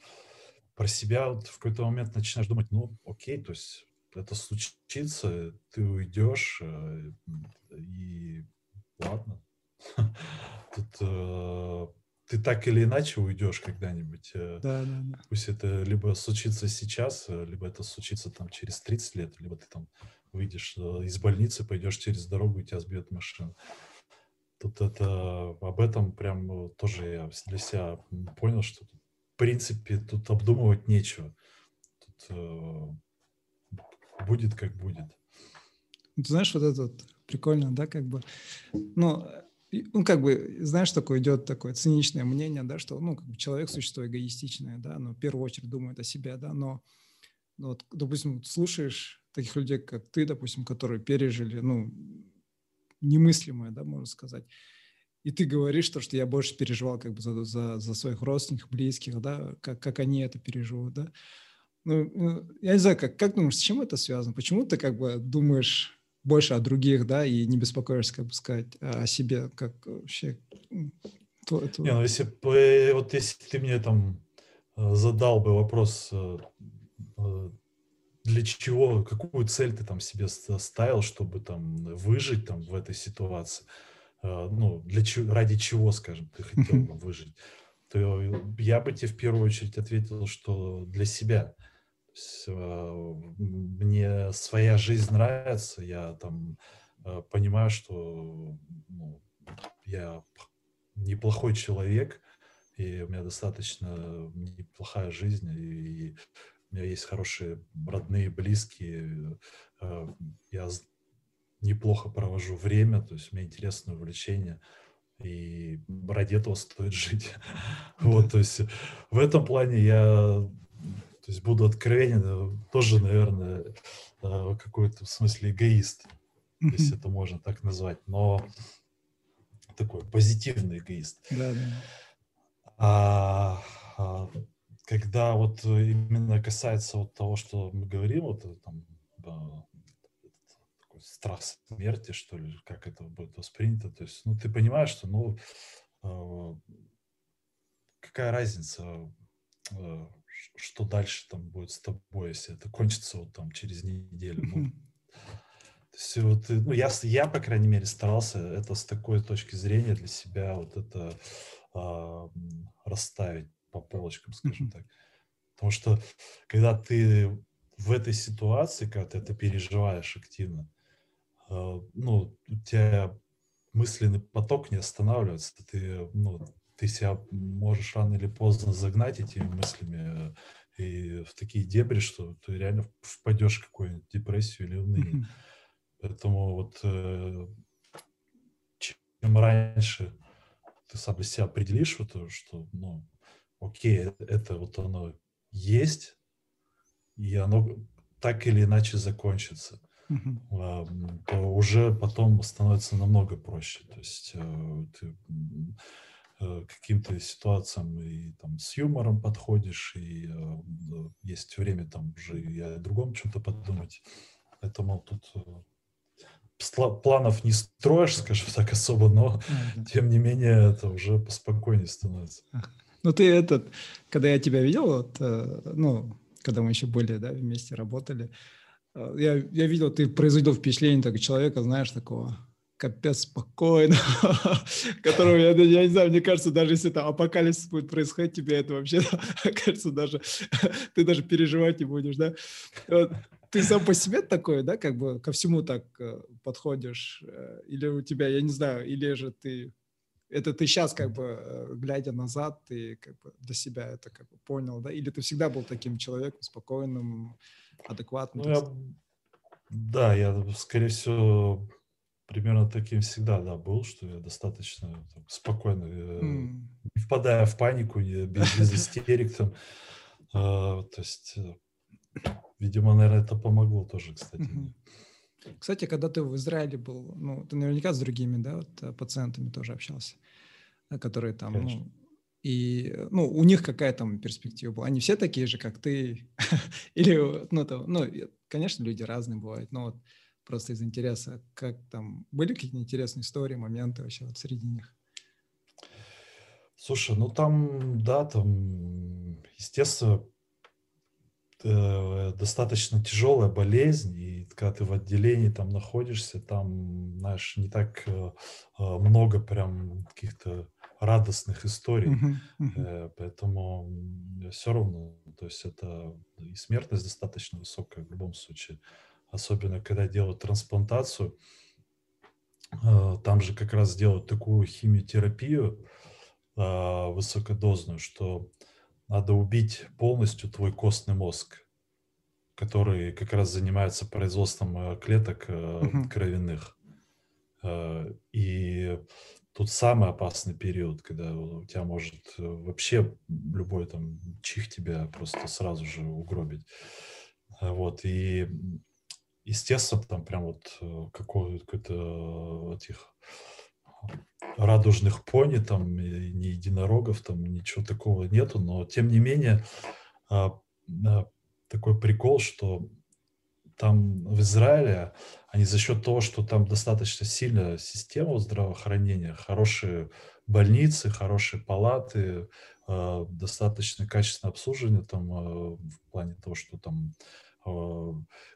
Speaker 2: про себя вот в какой-то момент начинаешь думать, ну, окей, то есть это случится, ты уйдешь, э, и ладно. Тут э, ты так или иначе уйдешь когда-нибудь. Э, да, да, да. Пусть это либо случится сейчас, э, либо это случится там через 30 лет, либо ты там выйдешь э, из больницы, пойдешь через дорогу, и тебя сбьет машина. Тут это, об этом прям тоже я для себя понял, что в принципе тут обдумывать нечего. Тут будет как будет.
Speaker 1: Ты знаешь, вот это вот прикольно, да, как бы, ну, ну, как бы, знаешь, такое идет такое циничное мнение, да, что, ну, как бы человек существо эгоистичное, да, но в первую очередь думает о себе, да, но, ну, вот, допустим, слушаешь таких людей, как ты, допустим, которые пережили, ну, немыслимое, да, можно сказать, и ты говоришь то, что я больше переживал как бы за, за, за своих родственников, близких, да, как, как они это переживут, да. Ну, ну, я не знаю, как, как думаешь, с чем это связано? Почему ты как бы думаешь больше о других, да, и не беспокоишься, как бы сказать, о себе, как вообще...
Speaker 2: То, это... Не, ну если, э, вот если ты мне там э, задал бы вопрос, э, для чего, какую цель ты там себе ставил, чтобы там выжить там в этой ситуации, ну, для чего, ради чего, скажем, ты хотел бы выжить, то я бы тебе в первую очередь ответил, что для себя. А, мне своя жизнь нравится, я там а, понимаю, что ну, я неплохой человек, и у меня достаточно неплохая жизнь, и у меня есть хорошие родные, близкие, а, я неплохо провожу время, то есть у меня интересное увлечение, и ради этого стоит жить. Вот, то есть в этом плане я то есть буду откровенен, тоже, наверное, э, какой-то в смысле эгоист, если это можно так назвать, но такой позитивный эгоист. Да, да. А, а, когда вот именно касается вот того, что мы говорим, вот э, там, такой страх смерти, что ли, как это будет воспринято, то есть, ну, ты понимаешь, что, ну, э, какая разница, что дальше там будет с тобой, если это кончится вот там через неделю. Ну, есть вот, ну, я, я, по крайней мере, старался это с такой точки зрения для себя вот это э, расставить по полочкам, скажем так. Потому что когда ты в этой ситуации, когда ты это переживаешь активно, э, ну, у тебя мысленный поток не останавливается, ты, ну, ты себя можешь рано или поздно загнать этими мыслями э, и в такие дебри, что ты реально впадешь в какую-нибудь депрессию или уныние. Mm-hmm. Поэтому вот э, чем раньше ты сам для себя определишь вот то, что, ну, окей, это вот оно есть, и оно так или иначе закончится, mm-hmm. то уже потом становится намного проще. То есть э, ты Э, каким-то ситуациям и там с юмором подходишь, и э, есть время там уже и о другом чем-то подумать. Поэтому тут э, планов не строишь, скажем так, особо, но mm-hmm. тем не менее это уже поспокойнее становится.
Speaker 1: Ну ты этот, когда я тебя видел, вот, ну, когда мы еще были, да, вместе работали, я, я видел, ты производил впечатление такого человека, знаешь, такого капец спокойно, которого, я, я не знаю, мне кажется, даже если там апокалипсис будет происходить, тебе это вообще, кажется, даже, ты даже переживать не будешь, да? Вот. Ты сам по себе такой, да, как бы ко всему так э, подходишь? Э, или у тебя, я не знаю, или же ты, это ты сейчас как бы, э, глядя назад, ты как бы для себя это как бы понял, да? Или ты всегда был таким человеком, спокойным, адекватным? Ну,
Speaker 2: я, да, я, скорее всего, примерно таким всегда, да, был, что я достаточно там, спокойно, mm. не впадая в панику, не, без, без истерик там. А, то есть, э, видимо, наверное, это помогло тоже, кстати. Mm-hmm.
Speaker 1: Кстати, когда ты в Израиле был, ну, ты наверняка с другими, да, вот, э, пациентами тоже общался, которые там, Конечно. ну, и, ну, у них какая там перспектива была? Они все такие же, как ты? Или, ну, то, ну, конечно, люди разные бывают, но вот просто из интереса, как там, были какие-то интересные истории, моменты вообще вот среди них?
Speaker 2: Слушай, ну там, да, там, естественно, э, достаточно тяжелая болезнь, и когда ты в отделении там находишься, там, знаешь, не так э, э, много прям каких-то радостных историй, uh-huh, uh-huh. поэтому все равно, то есть это и смертность достаточно высокая в любом случае особенно когда делают трансплантацию, э, там же как раз делают такую химиотерапию э, высокодозную, что надо убить полностью твой костный мозг. который как раз занимается производством э, клеток кровяных. И тут самый опасный период, когда у тебя может вообще любой там чих тебя просто сразу же угробить. Вот, и естественно, там прям вот какой-то этих радужных пони, там, ни единорогов, там ничего такого нету, но тем не менее а, такой прикол, что там в Израиле они за счет того, что там достаточно сильная система здравоохранения, хорошие больницы, хорошие палаты, достаточно качественное обслуживание там в плане того, что там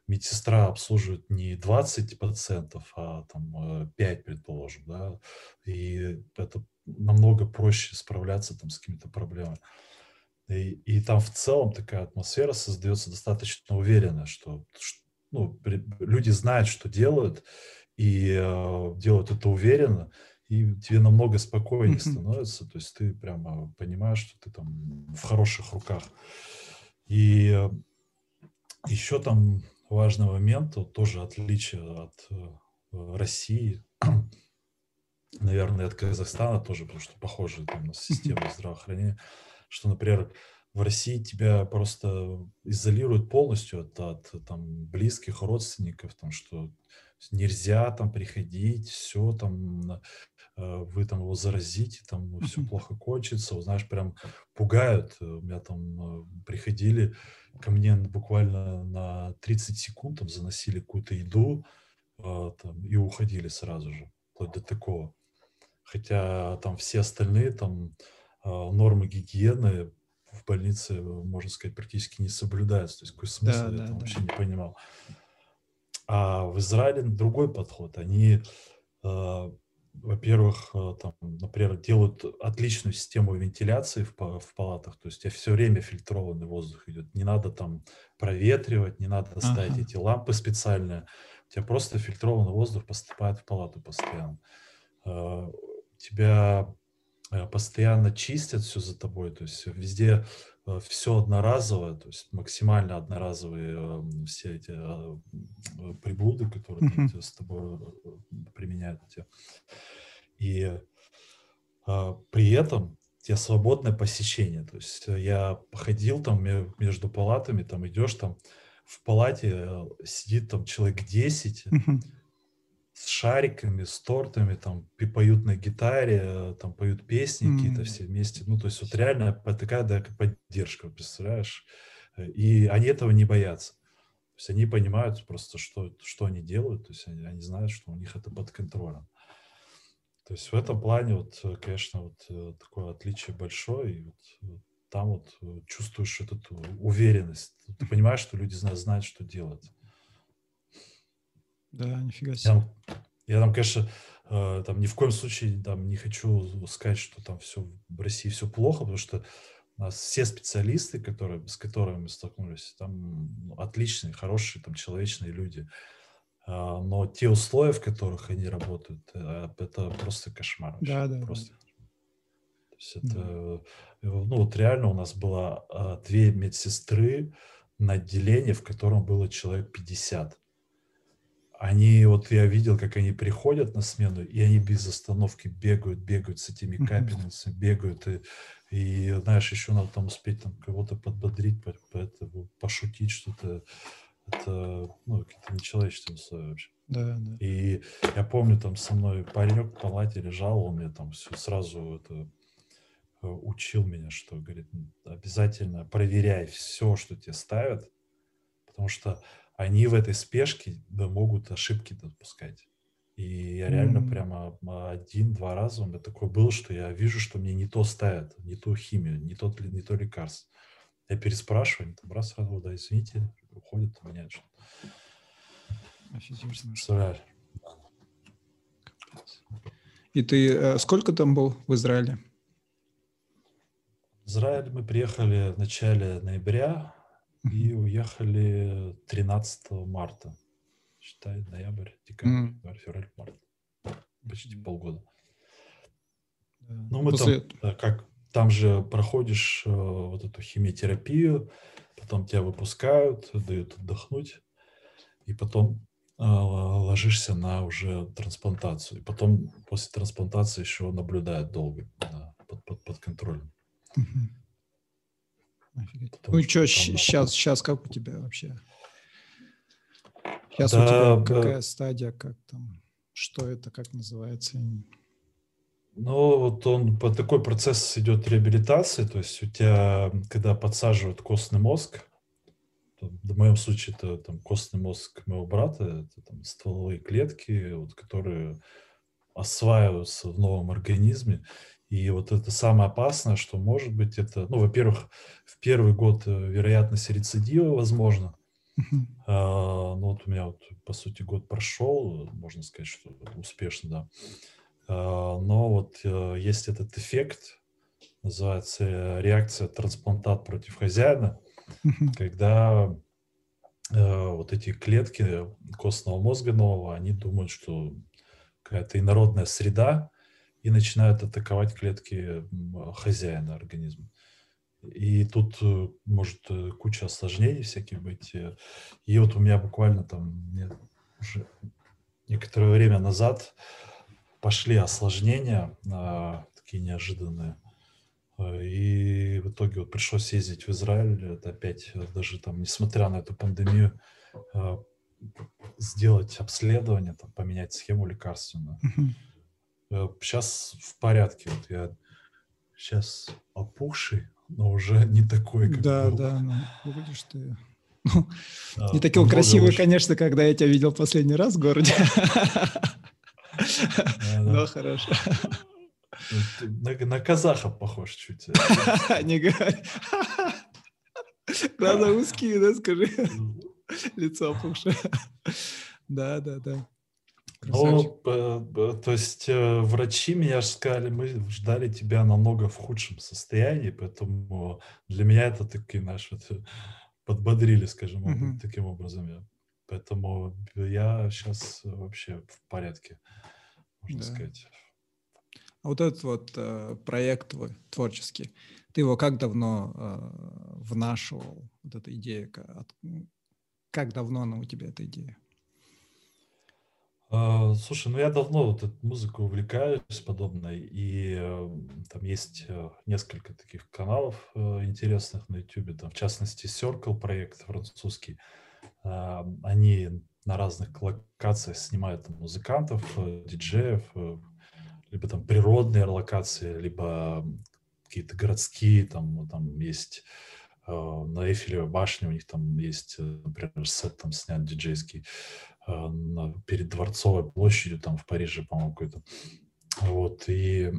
Speaker 2: медсестра обслуживает не 20 пациентов, а там 5, э, предположим, да, и это намного проще справляться там с какими-то проблемами. И, и там в целом такая атмосфера создается достаточно уверенно, что, ну, люди знают, что делают, и э, делают это уверенно, и тебе намного спокойнее становится, то есть ты прямо понимаешь, что ты там в хороших руках. И э, еще там важный момент, вот тоже отличие от э, России, наверное, от Казахстана тоже, потому что похоже там на систему здравоохранения, что, например, в России тебя просто изолируют полностью от, от там, близких родственников, там, что нельзя там приходить, все там, э, вы там его заразите, там все плохо кончится, знаешь, прям пугают. У меня там э, приходили ко мне буквально на 30 секунд там заносили какую-то еду э, там, и уходили сразу же, вплоть до такого. Хотя там все остальные там э, нормы гигиены в больнице, можно сказать, практически не соблюдаются. То есть какой смысл да, я да, там да. вообще не понимал. А в Израиле другой подход. Они э, во-первых, э, там, например, делают отличную систему вентиляции в, в палатах, то есть у тебя все время фильтрованный воздух идет, не надо там проветривать, не надо ставить ага. эти лампы специальные, у тебя просто фильтрованный воздух поступает в палату постоянно. Э, тебя э, постоянно чистят все за тобой, то есть везде все одноразовое, то есть максимально одноразовые все эти приблуды, которые uh-huh. с тобой применяют. И а, при этом тебе свободное посещение. То есть э, я походил там между палатами, там идешь там в палате э, сидит там человек 10 с шариками, с тортами, там поют на гитаре, э, там поют песни mm какие-то все вместе. Ну, то есть вот реально такая да, поддержка, представляешь? И они этого не боятся. То есть они понимают просто, что, что они делают, то есть они, они знают, что у них это под контролем. То есть в этом плане, вот, э, конечно, вот э, такое отличие большое, и вот там вот э, чувствуешь эту уверенность. Ты понимаешь, что люди знают, что делать.
Speaker 1: Да, нифига себе. Я,
Speaker 2: я там, конечно, там ни в коем случае там не хочу сказать, что там все в России все плохо, потому что у нас все специалисты, которые, с которыми мы столкнулись, там ну, отличные, хорошие, там человечные люди. А, но те условия, в которых они работают, э, это просто кошмар.
Speaker 1: Да, да.
Speaker 2: Просто. То есть это, да. Э, ну вот реально у нас было а, две медсестры на отделении, в котором было человек 50. Они, вот я видел, как они приходят на смену, и они без остановки бегают, бегают с этими капельницами, бегают, и, и знаешь, еще надо там успеть там кого-то подбодрить, по, по, пошутить что-то это ну, какие-то нечеловеческие условия вообще.
Speaker 1: Да, да.
Speaker 2: И я помню, там со мной паренек в палате лежал, он мне там все сразу это э, учил меня, что, говорит, обязательно проверяй все, что тебе ставят, потому что они в этой спешке да, могут ошибки допускать. И я реально mm-hmm. прямо один-два раза у меня такое было, что я вижу, что мне не то ставят, не ту химию, не, тот, не то лекарство. Я переспрашиваю, там раз, сразу, да, извините, уходит, меняет что-то. Представляешь?
Speaker 1: И ты э, сколько там был в Израиле?
Speaker 2: В Израиль мы приехали в начале ноября и уехали 13 марта. Считай, ноябрь, декабрь, mm. февраль, март. Почти полгода. Ну, мы После... там, как, там же проходишь э, вот эту химиотерапию, потом тебя выпускают, дают отдохнуть, и потом э, ложишься на уже трансплантацию. И потом после трансплантации еще наблюдают долго да, под, под, под контролем.
Speaker 1: Ну что, сейчас, сейчас как у тебя вообще? Сейчас да, у тебя какая да. стадия, как там, что это, как называется?
Speaker 2: Ну, вот он, по такой процесс идет реабилитации, то есть у тебя, когда подсаживают костный мозг, в моем случае это там костный мозг моего брата, это там стволовые клетки, вот, которые осваиваются в новом организме. И вот это самое опасное, что может быть это, ну, во-первых, в первый год э, вероятность рецидива возможно. А, ну вот у меня вот по сути год прошел, можно сказать, что успешно, да. А, но вот э, есть этот эффект, называется реакция трансплантат против хозяина, когда э, вот эти клетки костного мозга нового, они думают, что какая-то инородная среда, и начинают атаковать клетки хозяина организма. И тут э, может э, куча осложнений всяких быть. И вот у меня буквально там уже некоторое время назад пошли осложнения, а, такие неожиданные. Э, и в итоге вот пришлось ездить в Израиль, это опять даже там, несмотря на эту пандемию, сделать обследование, там, поменять схему лекарственную. Сейчас в порядке. Вот я сейчас опухший, но уже не такой,
Speaker 1: как Да, был. да, ну, выглядишь ты... Ну, а, не такой красивый, очень... конечно, когда я тебя видел последний раз в городе. Но хорошо.
Speaker 2: На, на казаха похож чуть.
Speaker 1: Не говори. Глаза узкие, да, скажи. Лицо опухшее. Да, да, да.
Speaker 2: Ну, то есть э, врачи меня сказали, мы ждали тебя намного в худшем состоянии, поэтому для меня это такие наши вот, подбодрили, скажем, mm-hmm. таким образом. Я. Поэтому я сейчас вообще в порядке, можно да. сказать.
Speaker 1: А вот этот вот э, проект твой творческий, ты его как давно э, внашивал, вот эта идея, как, как давно она у тебя, эта идея?
Speaker 2: А, слушай, ну я давно вот этой музыкой увлекаюсь подобной, и э, там есть э, несколько таких каналов э, интересных на YouTube, там в частности Circle проект французский. А, они на разных локациях снимают там, музыкантов, диджеев, либо там природные локации, либо какие-то городские, там, там есть на Эйфелевой башне у них там есть, например, сет там снят диджейский. Э, перед Дворцовой площадью, там в Париже, по-моему, какой-то. Вот, и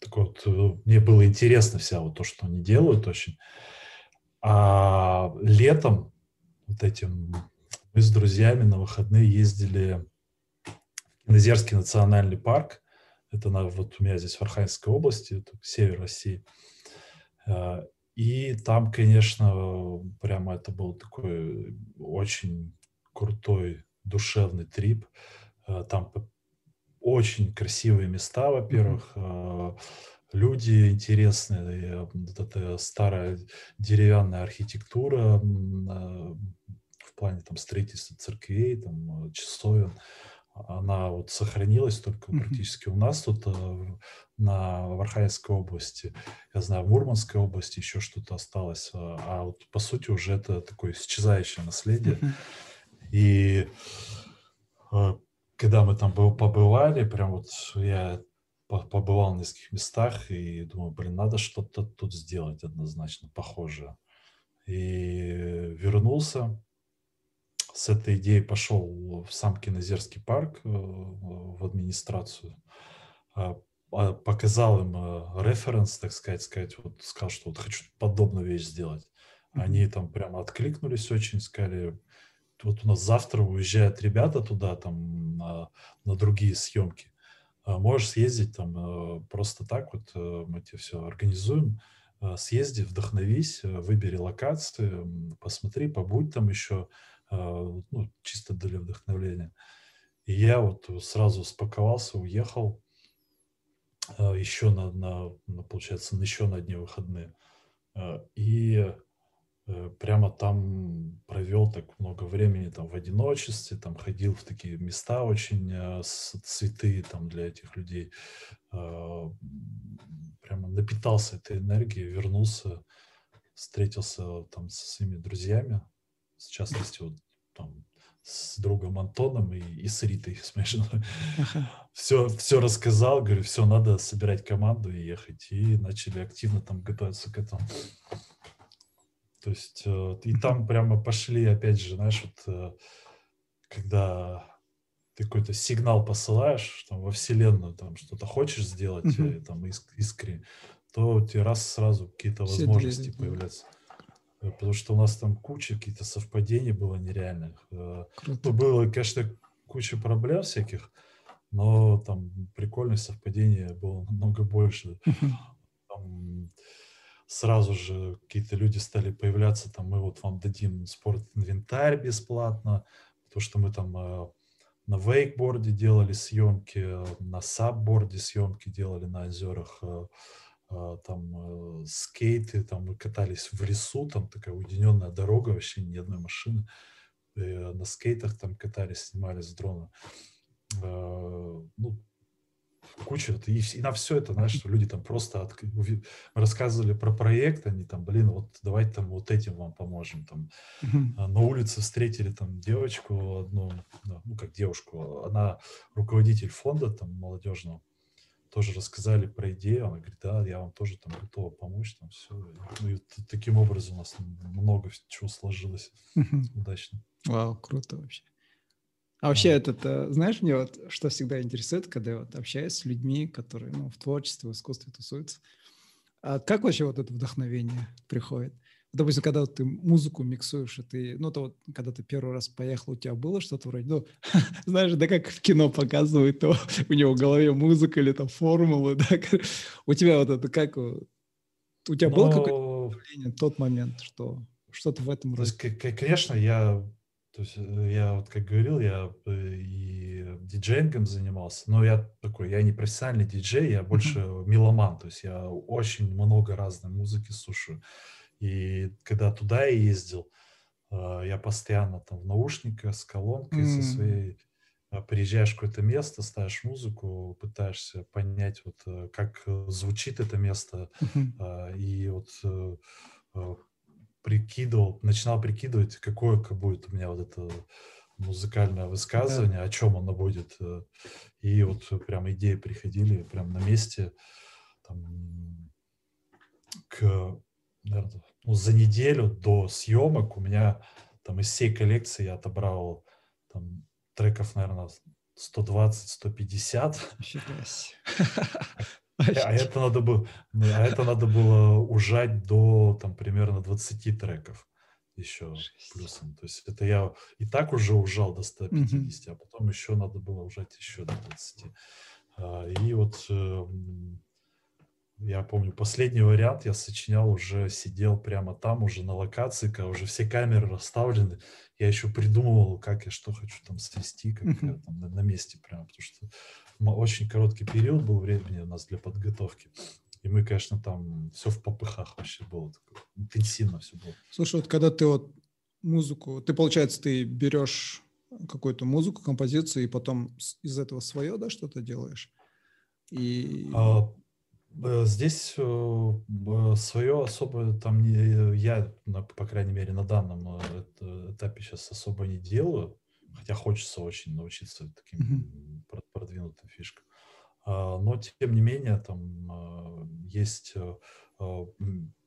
Speaker 2: так вот, э, мне было интересно вся вот то, что они делают очень. А летом вот этим мы с друзьями на выходные ездили в Кинозерский национальный парк. Это на, вот у меня здесь в Архангельской области, это север России. Э, и там, конечно, прямо это был такой очень крутой душевный трип. Э, там очень красивые места, во-первых, mm-hmm. люди интересные, вот эта старая деревянная архитектура в плане там строительства церквей, там часовен, она вот сохранилась только mm-hmm. практически у нас тут на в Архангельской области, я знаю, в Мурманской области еще что-то осталось, а, а вот по сути уже это такое исчезающее наследие. Mm-hmm. И э, когда мы там побывали, прям вот я побывал в нескольких местах и думаю, блин, надо что-то тут сделать однозначно похожее. И вернулся, с этой идеей пошел в сам Кинозерский парк, э, в администрацию, а, а, показал им э, референс, так сказать, сказать, вот сказал, что вот хочу подобную вещь сделать. Они там прямо откликнулись очень, сказали, вот у нас завтра уезжают ребята туда, там, на, на другие съемки. А можешь съездить там э, просто так вот, э, мы тебе все организуем, э, съезди, вдохновись, выбери локации, посмотри, побудь там еще, ну, чисто для вдохновления. И я вот сразу спаковался, уехал еще на, на, на получается, еще на дни выходные. И прямо там провел так много времени там в одиночестве, там ходил в такие места очень э, святые там для этих людей. Э, прямо напитался этой энергией, вернулся, встретился там со своими друзьями, в частности вот там с другом Антоном и, и с Ритой смешно. Ага. Все, все рассказал, говорю, все, надо собирать команду и ехать. И начали активно там готовиться к этому. То есть э, и там прямо пошли, опять же, знаешь, вот э, когда ты какой-то сигнал посылаешь там, во Вселенную, там что-то хочешь сделать, uh-huh. там иск- искренне, то у тебя раз сразу какие-то Все возможности двери, появляются. Потому что у нас там куча каких-то совпадений было нереальных. Круто. Ну, было, конечно, куча проблем всяких, но там прикольных совпадений было намного больше. Uh-huh. Там, сразу же какие-то люди стали появляться, там, мы вот вам дадим спорт-инвентарь бесплатно, то, что мы там э, на вейкборде делали съемки, на сабборде съемки делали на озерах, э, э, там скейты, там мы катались в лесу, там такая уединенная дорога, вообще ни одной машины, на скейтах там катались, снимали с дрона. Ну, куча, и, и на все это, знаешь, что люди там просто от, рассказывали про проект, они там, блин, вот давайте там вот этим вам поможем. Там mm-hmm. на улице встретили там девочку одну, ну как девушку, она руководитель фонда там молодежного, тоже рассказали про идею, она говорит, да, я вам тоже там готова помочь, там все. Ну и таким образом у нас много чего сложилось mm-hmm. удачно.
Speaker 1: Вау, круто вообще. А вообще, этот, э, знаешь, мне вот что всегда интересует, когда я вот общаюсь с людьми, которые ну, в творчестве, в искусстве тусуются. А как вообще вот это вдохновение приходит? Допустим, когда вот ты музыку миксуешь, и ты, ну, то вот, когда ты первый раз поехал, у тебя было что-то вроде, ну, знаешь, да как в кино показывают, то у него в голове музыка или там формулы, да, у тебя вот это как, у тебя было какое-то вдохновение тот момент, что что-то в этом
Speaker 2: роде? Конечно, я то есть э, я вот как говорил, я э, и диджеингом занимался, но я такой, я не профессиональный диджей, я больше mm-hmm. меломан, то есть я очень много разной музыки слушаю. И когда туда я ездил, э, я постоянно там в наушниках с колонкой mm-hmm. со своей приезжаешь в какое-то место, ставишь музыку, пытаешься понять, вот как звучит это место, mm-hmm. и вот прикидывал, начинал прикидывать, какое будет у меня вот это музыкальное высказывание, да. о чем оно будет. Э, и вот прям идеи приходили прям на месте. Там, к, наверное, ну, за неделю до съемок у меня там из всей коллекции я отобрал там треков, наверное, 120-150. А это надо было, а это надо было ужать до там примерно 20 треков еще плюсом. То есть это я и так уже ужал до 150, а потом еще надо было ужать еще до 20. А, и вот эм, я помню, последний вариант я сочинял уже, сидел прямо там, уже на локации, когда уже все камеры расставлены. Я еще придумывал, как я что хочу там свести, как я там на, на месте прямо, потому что очень короткий период был времени у нас для подготовки. И мы, конечно, там все в попыхах вообще было. Такое, интенсивно все было.
Speaker 1: Слушай, вот когда ты вот музыку, ты, получается, ты берешь какую-то музыку, композицию, и потом из этого свое, да, что-то делаешь? И...
Speaker 2: А, здесь э, свое особо там не, я, по крайней мере, на данном э, этапе сейчас особо не делаю, хотя хочется очень научиться таким mm-hmm продвинутым фишкам. А, но, тем не менее, там а, есть э, а,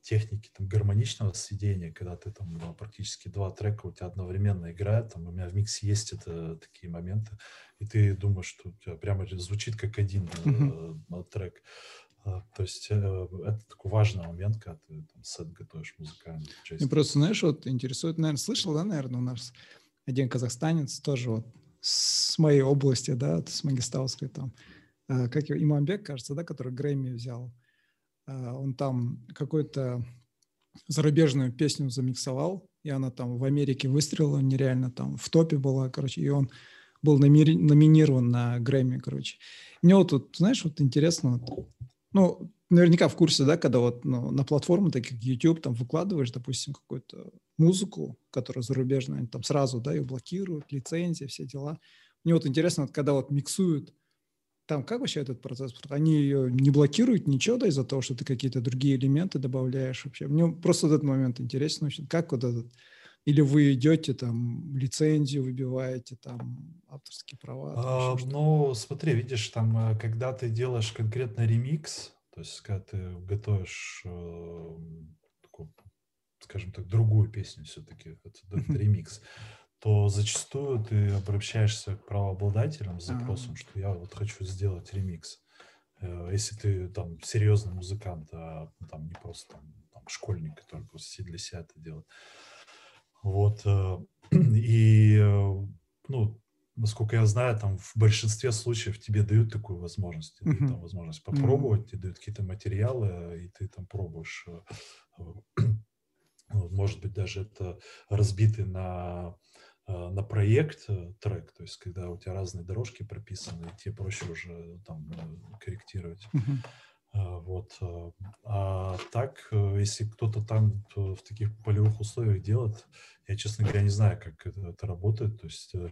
Speaker 2: техники там, гармоничного сведения, когда ты там практически два трека у тебя одновременно играют, там у меня в миксе есть это такие моменты, и ты думаешь, что у тебя прямо звучит как один mm-hmm. трек. То есть э, это такой важный момент, когда ты там сет готовишь музыкальный.
Speaker 1: Мне просто, знаешь, вот интересует, наверное, слышал, да, наверное, у нас один казахстанец тоже вот с моей области, да, с Магистауской там, э, как его, Имамбек, кажется, да, который Грэмми взял. Э, он там какую-то зарубежную песню замиксовал, и она там в Америке выстрелила нереально, там в топе была, короче, и он был номинирован на Грэмми, короче. Мне вот тут, знаешь, вот интересно, вот, ну, наверняка в курсе, да, когда вот ну, на платформы, такие как YouTube, там выкладываешь, допустим, какую-то музыку, которая зарубежная, они там сразу, да, ее блокируют, лицензии, все дела. Мне вот интересно, вот, когда вот миксуют, там как вообще этот процесс? Они ее не блокируют, ничего, да, из-за того, что ты какие-то другие элементы добавляешь вообще? Мне просто этот момент интересен очень. Как вот этот или вы идете там лицензию выбиваете, там авторские права? Там
Speaker 2: а, ну, смотри, видишь, там, э, когда ты делаешь конкретно ремикс, то есть когда ты готовишь, э, такую, скажем так, другую песню все-таки, это, это ремикс, то зачастую ты обращаешься к правообладателям с запросом, что я вот хочу сделать ремикс. Э, если ты там серьезный музыкант, а там не просто там, там школьник, который просто для себя это делает. Вот. Э, и, э, ну, насколько я знаю, там в большинстве случаев тебе дают такую возможность, тебе дают там возможность попробовать, тебе дают какие-то материалы, и ты там пробуешь. Э, может быть, даже это разбитый на, на проект трек, то есть когда у тебя разные дорожки прописаны, тебе проще уже там корректировать. А, вот. А, так, э, если кто-то там в таких полевых условиях делает, я, честно говоря, не знаю, как это, это работает. То есть э, э,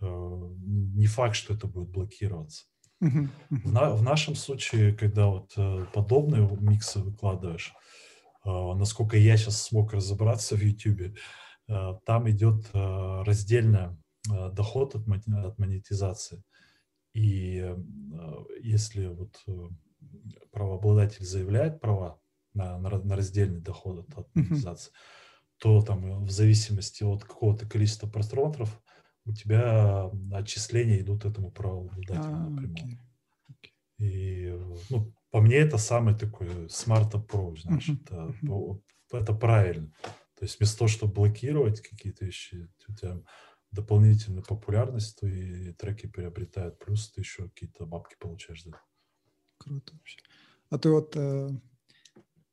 Speaker 2: не факт, что это будет блокироваться. В, на, в нашем случае, когда вот подобные миксы выкладываешь, насколько я сейчас смог разобраться в YouTube, там идет раздельно доход от, от монетизации. И если вот правообладатель заявляет права на, на, на раздельный доход от монетизации, то там в зависимости от какого-то количества просмотров у тебя отчисления идут этому правообладателю а, напрямую. Okay. И ну, по мне это самый такой smart approach, mm-hmm. это, это правильно. То есть вместо того, чтобы блокировать какие-то вещи, у тебя дополнительную популярность, то и треки приобретают, плюс ты еще какие-то бабки получаешь это.
Speaker 1: Круто вообще. А ты вот, э,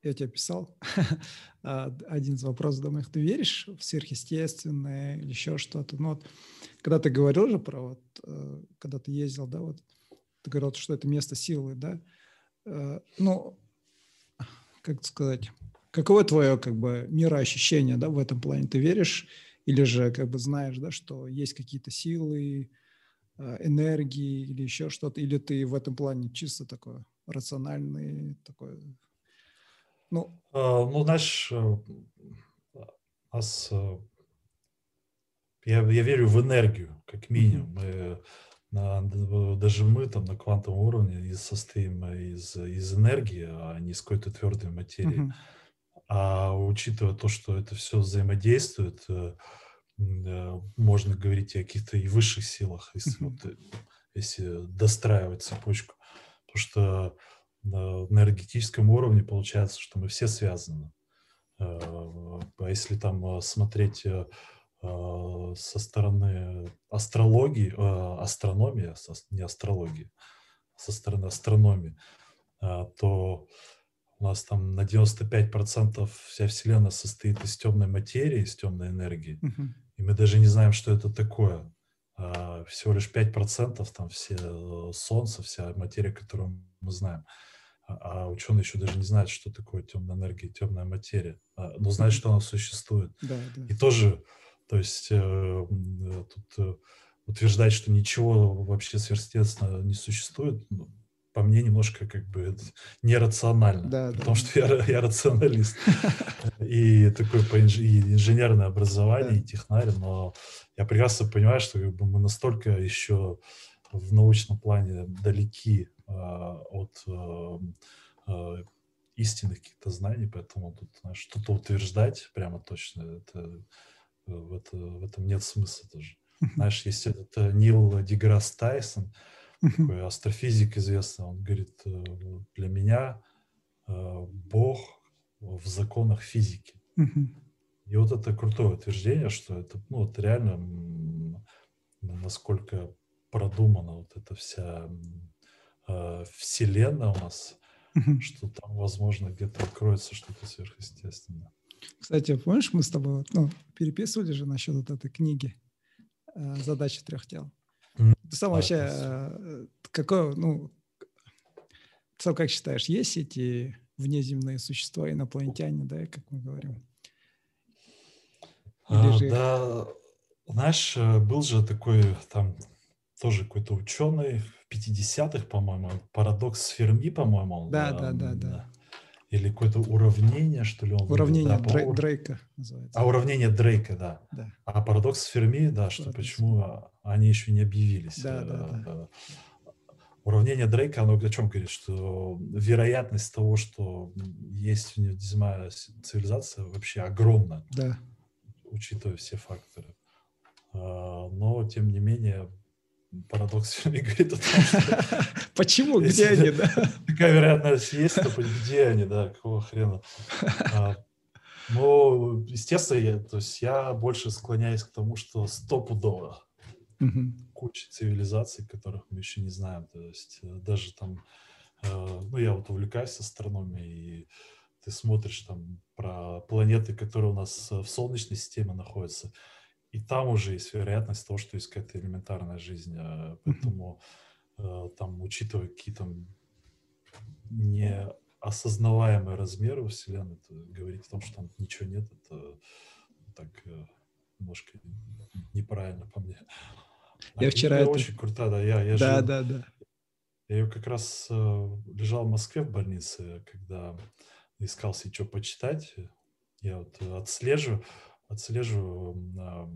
Speaker 1: я тебе писал, а, один из вопросов, думаю, ты веришь в сверхъестественное или еще что-то? Ну вот, когда ты говорил же про вот, э, когда ты ездил, да, вот, ты говорил, что это место силы, да? Э, ну, как сказать, каково твое как бы мироощущение, да, в этом плане? Ты веришь или же как бы знаешь, да, что есть какие-то силы, Э, энергии или еще что-то, или ты в этом плане чисто такой рациональный, такой,
Speaker 2: ну... А, ну, знаешь, э, нас, э, я, я верю в энергию, как минимум. Мы, на, даже мы там на квантовом уровне состоим из, из энергии, а не из какой-то твердой материи. Mm-hmm. А учитывая то, что это все взаимодействует, можно говорить о каких-то и высших силах, если, вот, э, если достраивать цепочку. Потому что на энергетическом уровне получается, что мы все связаны. Э, а если там э, смотреть со стороны астрологии, астрономии, не астрологии, со стороны астрономии, то у нас там на 95% вся Вселенная состоит из темной материи, из темной энергии. И мы даже не знаем, что это такое. Всего лишь 5% там все э, Солнце, вся материя, которую мы знаем. А, а ученые еще даже не знают, что такое темная энергия, темная материя. А, но знают, что она существует. Да, да. И тоже, то есть э, э, тут утверждать, что ничего вообще сверхъестественного не существует, ну, по мне немножко как бы нерационально, да, потому да. что я, я рационалист и такое по инж, и инженерное образование, да. и технарь, но я прекрасно понимаю, что как бы, мы настолько еще в научном плане далеки э, от э, э, истинных каких-то знаний, поэтому тут что-то утверждать прямо точно, это, в, это, в этом нет смысла тоже. Знаешь, есть этот э, Нил Деграсс Тайсон, такой астрофизик известный, он говорит, э, для меня э, Бог в законах физики. И вот это крутое утверждение, что это, ну, вот реально насколько продумана вот эта вся э, вселенная у нас, что там, возможно, где-то откроется что-то сверхъестественное.
Speaker 1: Кстати, помнишь, мы с тобой ну, переписывали же насчет вот этой книги «Задачи трех тел». Ты сам вообще, э, какое, ну, Что, как считаешь, есть эти внеземные существа, инопланетяне, да, как мы говорим?
Speaker 2: А, да, знаешь, э, был же такой там тоже какой-то ученый в 50-х, по-моему, парадокс Ферми, по-моему.
Speaker 1: Да, да, да, да.
Speaker 2: Или какое-то уравнение, что ли? Он
Speaker 1: уравнение да, Дрей, Дрейка называется.
Speaker 2: А уравнение Дрейка, да.
Speaker 1: да.
Speaker 2: А парадокс Ферми, да, что парадокс. почему они еще не объявились.
Speaker 1: Да, да, да.
Speaker 2: Э, уравнение Дрейка, оно о чем говорит? Что вероятность того, что есть внеземная цивилизация, вообще огромна.
Speaker 1: Да.
Speaker 2: Учитывая все факторы. А, но, тем не менее, парадокс говорит о том, что...
Speaker 1: Почему? Где они, да?
Speaker 2: Такая вероятность есть, то где они, да, какого хрена? А, ну, естественно, я, то есть я больше склоняюсь к тому, что стопудово куча цивилизаций, которых мы еще не знаем. То есть э, даже там, э, ну, я вот увлекаюсь астрономией, и ты смотришь там про планеты, которые у нас в Солнечной системе находятся, и там уже есть вероятность того, что есть какая-то элементарная жизнь. А, поэтому э, там, учитывая какие-то неосознаваемые размеры у Вселенной, говорить о том, что там ничего нет, это так э, немножко неправильно по мне.
Speaker 1: А я вчера это...
Speaker 2: очень круто, да. Я, я
Speaker 1: да, жил... да, да.
Speaker 2: Я ее как раз э, лежал в Москве в больнице, когда искал себе что почитать. Я вот отслеживаю отслеживаю,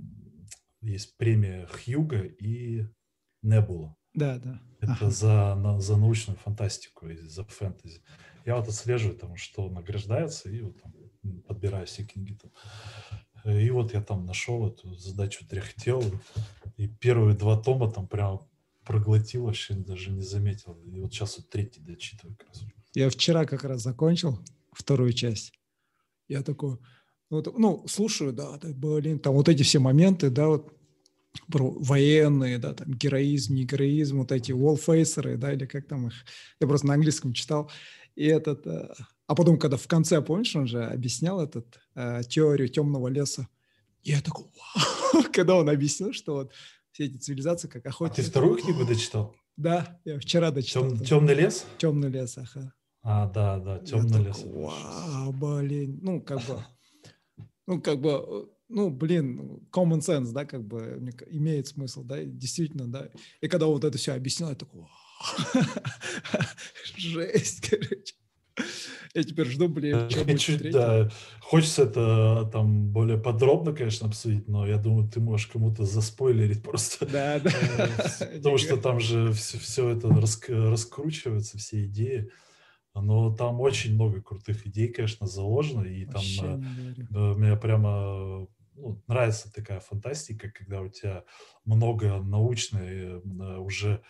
Speaker 2: есть премия Хьюга и Небула.
Speaker 1: Да, да.
Speaker 2: Это ага. за, на, за научную фантастику и за фэнтези. Я вот отслеживаю, там, что награждается, и вот там, подбираю все книги. Там. И вот я там нашел эту задачу трехтел, и первые два тома там прям проглотил, вообще даже не заметил. И вот сейчас вот третий дочитываю как раз.
Speaker 1: Я вчера как раз закончил вторую часть. Я такой, вот, ну, слушаю, да, да, блин, там вот эти все моменты, да, вот про военные, да, там героизм, не героизм, вот эти wallfacers, да, или как там их, я просто на английском читал, и этот, э, а потом, когда в конце, помнишь, он же объяснял этот э, теорию темного леса, я такой, вау, когда он объяснил, что вот все эти цивилизации как охотятся.
Speaker 2: А ты вторую книгу дочитал?
Speaker 1: Да, я вчера дочитал.
Speaker 2: Тем, темный лес?
Speaker 1: Темный лес, ага.
Speaker 2: А, да, да, темный лес.
Speaker 1: Такой, Вау, блин, ну, как бы ну, как бы, ну, блин, common sense, да, как бы имеет смысл, да, действительно, да. И когда вот это все объяснил, я такой, жесть, короче. Я теперь жду, блин, что будет
Speaker 2: чуть, да. Хочется это там более подробно, конечно, обсудить, но я думаю, ты можешь кому-то заспойлерить просто.
Speaker 1: Да, да.
Speaker 2: Э, потому что там же все, все это раскручивается, все идеи но там очень много крутых идей, конечно, заложено, и там э, мне прямо ну, нравится такая фантастика, когда у тебя много научной э, уже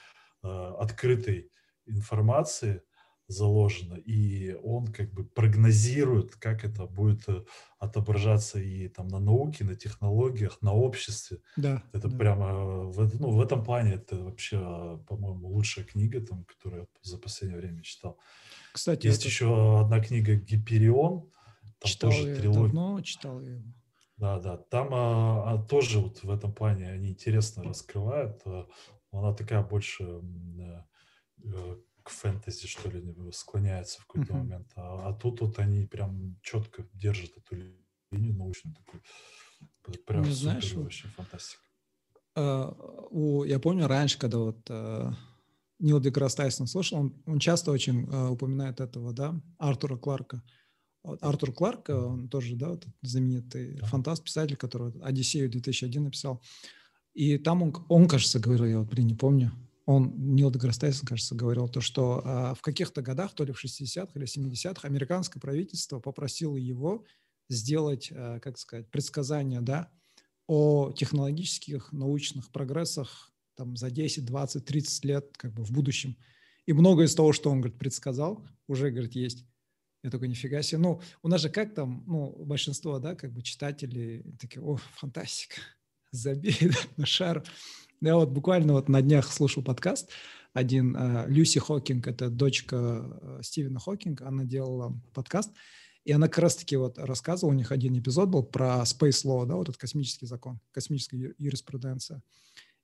Speaker 2: э, открытой информации заложено, и он как бы прогнозирует, как это будет отображаться и там на науке, на технологиях, на обществе.
Speaker 1: Да.
Speaker 2: Это
Speaker 1: да.
Speaker 2: прямо в, ну, в этом плане это вообще, по-моему, лучшая книга, там, которую я за последнее время читал.
Speaker 1: Кстати,
Speaker 2: есть это... еще одна книга Гиперион.
Speaker 1: Там читал тоже я трилогия. давно, читал я.
Speaker 2: Да, да. Там а, а, тоже вот в этом плане они интересно раскрывают. А, она такая больше а, к фэнтези, что ли, склоняется в какой-то uh-huh. момент. А, а тут вот они прям четко держат эту линию научную такую. Прям
Speaker 1: супер знаешь,
Speaker 2: вообще фантастика.
Speaker 1: Uh, у, я помню раньше, когда вот uh, Нил Деграсс Тайсон слушал, он, он часто очень э, упоминает этого, да, Артура Кларка. Вот Артур Кларк, э, он тоже, да, вот знаменитый фантаст, писатель, который «Одиссею» 2001 написал. И там он, он, кажется, говорил, я вот, блин, не помню, он, Нил Деграсс кажется, говорил то, что э, в каких-то годах, то ли в 60-х или 70-х, американское правительство попросило его сделать, э, как сказать, предсказания, да, о технологических научных прогрессах там, за 10, 20, 30 лет как бы в будущем. И многое из того, что он, говорит, предсказал, уже, говорит, есть. Я только нифига себе. Ну, у нас же как там, ну, большинство, да, как бы читатели такие, о, фантастика, забей на шар. Я вот буквально вот на днях слушал подкаст. Один, э, Люси Хокинг, это дочка э, Стивена Хокинга, она делала подкаст, и она как раз-таки вот рассказывала, у них один эпизод был про Space Law, да, вот этот космический закон, космическая юриспруденция.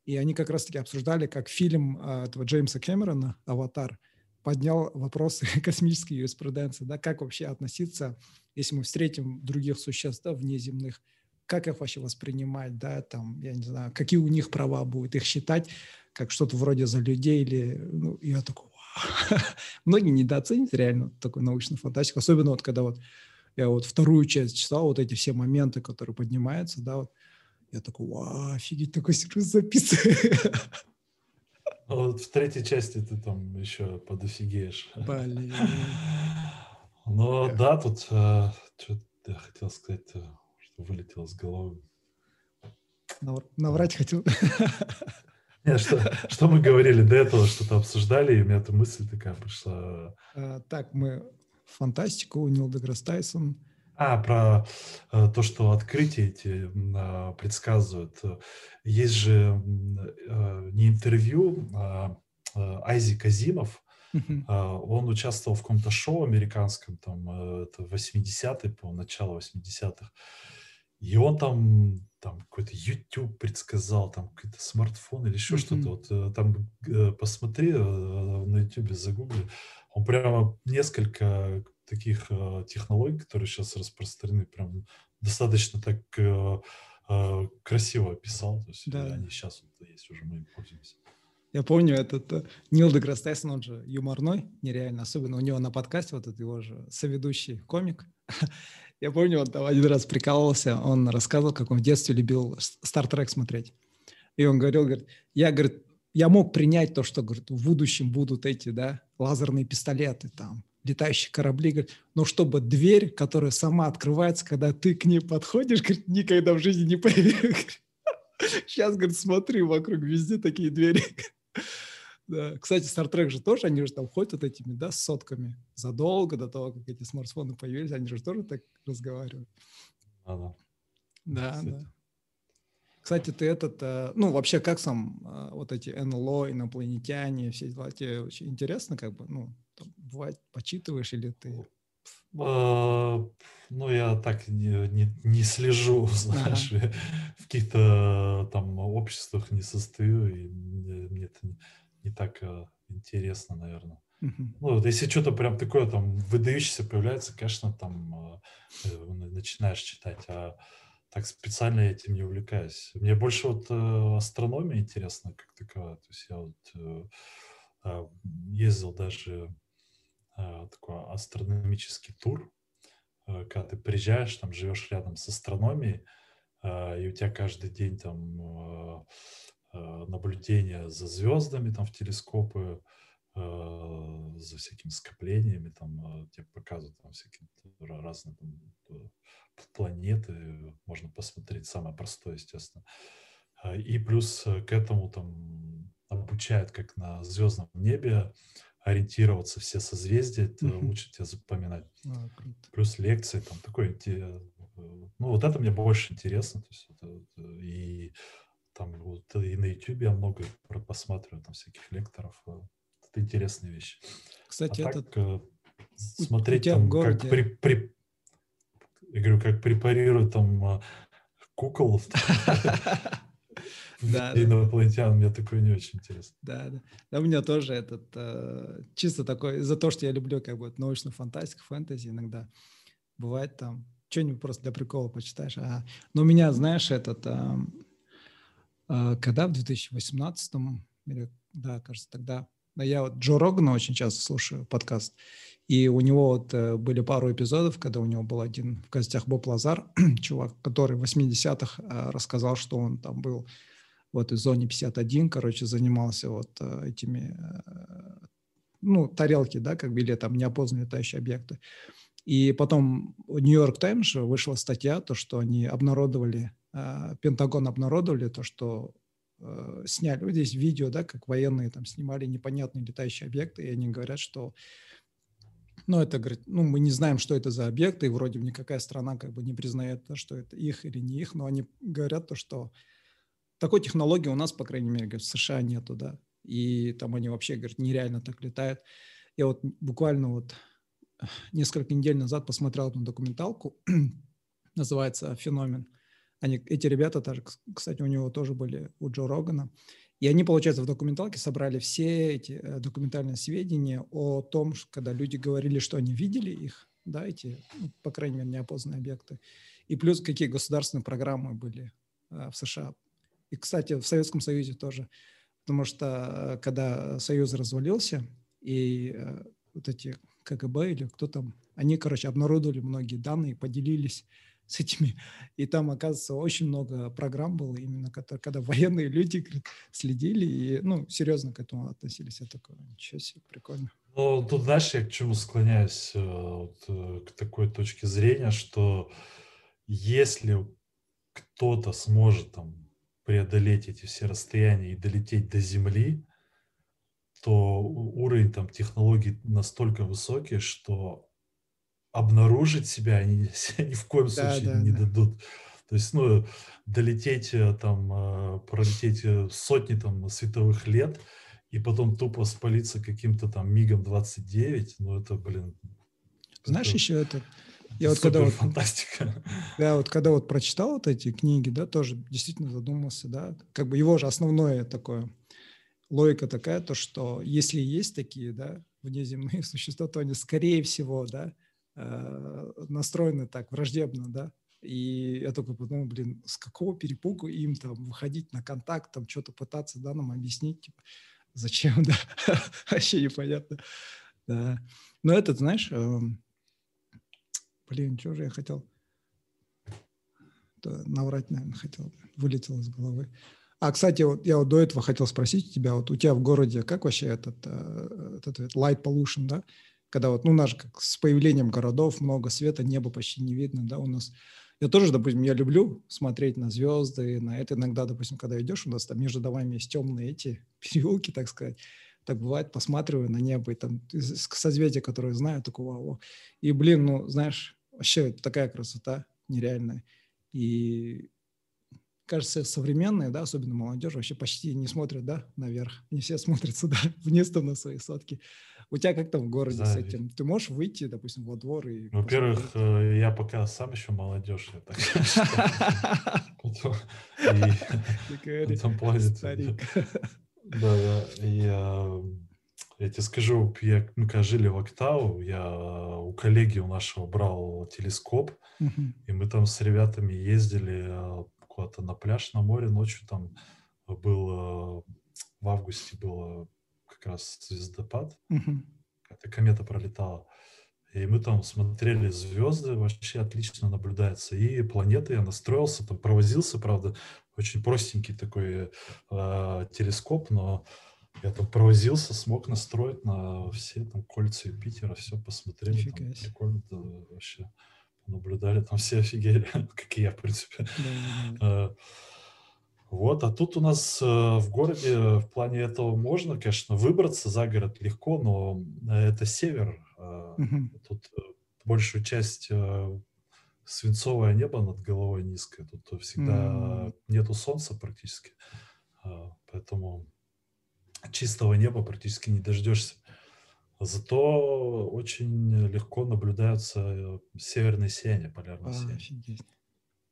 Speaker 1: И они как раз-таки обсуждали, как фильм а, этого Джеймса Кэмерона «Аватар» поднял вопросы космической юриспруденции, да, как вообще относиться, если мы встретим других существ да, внеземных, как их вообще воспринимать, да, там, я не знаю, какие у них права будут, их считать как что-то вроде за людей или, ну, я такой, Многие недооценят реально такой научный фантастику, особенно вот когда вот я вот вторую часть читал, вот эти все моменты, которые поднимаются, да, вот, я такой, вау, офигеть, такой сюжет записываю.
Speaker 2: А вот в третьей части ты там еще подофигеешь.
Speaker 1: Блин.
Speaker 2: Ну да, тут э, что я хотел сказать, э, вылетело с головы.
Speaker 1: Наврать хотел.
Speaker 2: Нет, что, что мы говорили до этого, что-то обсуждали, и у меня эта мысль такая пришла.
Speaker 1: А, так, мы фантастику, Нил Деграсс Тайсон.
Speaker 2: А, про э, то, что открытия эти э, предсказывают. Есть же э, не интервью, а э, Айзи Казимов, Uh-huh. Он участвовал в каком-то шоу американском, там, это 80-е, по начало 80-х. И он там там какой-то YouTube предсказал, там какой-то смартфон или еще mm-hmm. что-то. Вот э, там э, посмотри э, на YouTube, загугли. Он прямо несколько таких технологий, которые сейчас распространены, прям достаточно так красиво описал. То есть да. они сейчас вот есть уже, мы им пользуемся.
Speaker 1: Я помню этот Нил Деграсс Тайсон, он же юморной, нереально, особенно у него на подкасте вот этот его же соведущий комик. Я помню, он там один раз прикалывался, он рассказывал, как он в детстве любил Trek смотреть. И он говорил, говорит, я, говорит, я мог принять то, что, говорит, в будущем будут эти, да, лазерные пистолеты, там, летающие корабли, говорит, но чтобы дверь, которая сама открывается, когда ты к ней подходишь, говорит, никогда в жизни не поверил. Сейчас, говорит, смотри, вокруг везде такие двери. Да. Кстати, Star Trek же тоже, они же там ходят вот этими, да, сотками. Задолго до того, как эти смартфоны появились, они же тоже так разговаривают.
Speaker 2: Ага.
Speaker 1: Да, Кстати. да. Кстати, ты этот, э, ну, вообще, как сам э, вот эти НЛО, инопланетяне, все дела, тебе очень интересно, как бы, ну, там, бывает, почитываешь или ты...
Speaker 2: А, ну, я так не, не, не слежу, знаешь, ага. в каких-то там обществах не состою, и мне, мне это не так э, интересно, наверное. Uh-huh. Ну, вот если что-то прям такое там выдающееся появляется, конечно, там э, э начинаешь читать, а так специально я этим не увлекаюсь. Мне больше вот э, астрономия интересна как таковая. То есть я вот э, э, ездил даже э, такой астрономический тур, э, когда ты приезжаешь, там живешь рядом с астрономией, э, и у тебя каждый день там Э, наблюдения за звездами там в телескопы, э, за всякими скоплениями, там э, тебе показывают там всякие разные там, планеты, можно посмотреть, самое простое, естественно. И плюс к этому там обучают, как на звездном небе ориентироваться все созвездия, это mm-hmm. лучше тебе запоминать. А, плюс лекции, там такой, ну вот это мне больше интересно, то есть это, и там вот и на YouTube я много посматриваю, там всяких лекторов. Э, это интересные вещи.
Speaker 1: Кстати, а
Speaker 2: так, э, смотреть там, городе... как при, при, я говорю, как препарируют там э, кукол да, инопланетян, мне такое не очень интересно.
Speaker 1: Да, да. Да, у меня тоже этот, чисто такой, за то, что я люблю как бы научную фантастику, фэнтези иногда. Бывает там, что-нибудь просто для прикола почитаешь. А, но у меня, знаешь, этот, а, когда в 2018, или, да, кажется, тогда, я вот Джо Рогана очень часто слушаю подкаст, и у него вот э, были пару эпизодов, когда у него был один в гостях Боб Лазар, чувак, который в 80-х э, рассказал, что он там был вот из зоне 51, короче, занимался вот э, этими, ну, тарелки, да, как бы, или там неопознанные летающие объекты. И потом в Нью-Йорк Таймс вышла статья, то, что они обнародовали а, Пентагон обнародовали то, что э, сняли, вот здесь видео, да, как военные там снимали непонятные летающие объекты, и они говорят, что ну, это, говорит, ну, мы не знаем, что это за объекты, и вроде бы никакая страна как бы не признает, да, что это их или не их, но они говорят то, что такой технологии у нас, по крайней мере, говорят, в США нету, да, и там они вообще, говорят, нереально так летают. Я вот буквально вот несколько недель назад посмотрел одну документалку, называется «Феномен», они, эти ребята, тоже, кстати, у него тоже были у Джо Рогана, И они, получается, в документалке собрали все эти э, документальные сведения о том, когда люди говорили, что они видели их, да, эти, ну, по крайней мере, неопознанные объекты, и плюс какие государственные программы были э, в США. И, кстати, в Советском Союзе тоже, потому что э, когда Союз развалился, и вот эти КГБ или кто там, они, короче, обнародовали многие данные, поделились с этими. И там, оказывается, очень много программ было, именно когда, когда военные люди следили и, ну, серьезно к этому относились. Я такой, ничего себе, прикольно.
Speaker 2: Ну, тут, знаешь, я к чему склоняюсь, э, вот, э, к такой точке зрения, что если кто-то сможет там преодолеть эти все расстояния и долететь до Земли, то уровень там технологий настолько высокий, что обнаружить себя они ни в коем случае да, не да. дадут. То есть, ну, долететь э, там, э, пролететь э, сотни там световых лет и потом тупо спалиться каким-то там мигом 29, ну, это, блин...
Speaker 1: Знаешь, это... еще это... Я вот когда вот,
Speaker 2: фантастика.
Speaker 1: Да, вот когда вот прочитал вот эти книги, да, тоже действительно задумался, да, как бы его же основное такое, логика такая, то, что если есть такие, да, внеземные существа, то они, скорее всего, да, настроены так враждебно, да, и я только подумал, блин, с какого перепугу им там выходить на контакт, там что-то пытаться, да, нам объяснить, типа, зачем, да, вообще непонятно, да. Но этот, знаешь, э, блин, что же я хотел, наврать, наверное, хотел, вылетел из головы. А, кстати, вот я вот до этого хотел спросить тебя, вот у тебя в городе как вообще этот, э, этот, этот light pollution, да? Когда вот, ну, наш как с появлением городов много света, небо почти не видно, да, у нас. Я тоже, допустим, я люблю смотреть на звезды, на это иногда, допустим, когда идешь, у нас там между домами есть темные эти переулки, так сказать, так бывает, посматриваю на небо, и там созвездия, которые знаю, такое вау. И, блин, ну, знаешь, вообще такая красота нереальная. И кажется, современные, да, особенно молодежь, вообще почти не смотрят, да, наверх. Не все смотрят сюда, вниз там на свои сотки. У тебя как там в городе да, с этим? Ты можешь выйти, допустим, во двор и...
Speaker 2: Во-первых, э, я пока сам еще молодежь, я так Потом плазит. Да, да. Я, я тебе скажу, я, мы когда жили в Октау, я у коллеги у нашего брал телескоп, и мы там с ребятами ездили э, куда-то на пляж, на море ночью там был, в августе было как раз звездопад, uh-huh. какая-то комета пролетала. И мы там смотрели звезды, вообще отлично наблюдается. И планеты я настроился, там провозился, правда, очень простенький такой э, телескоп, но я там провозился, смог настроить на все там кольца Юпитера, все посмотрели. Там, прикольно да, вообще наблюдали, там все офигели, как и я, в принципе. Э, вот, а тут у нас э, в городе в плане этого можно, конечно, выбраться за город легко, но это север. Э, тут большую часть свинцовое небо над головой низкое, тут всегда нету солнца практически, поэтому чистого неба практически не дождешься. Зато очень легко наблюдаются э, северные сияния, полярные а, сияния.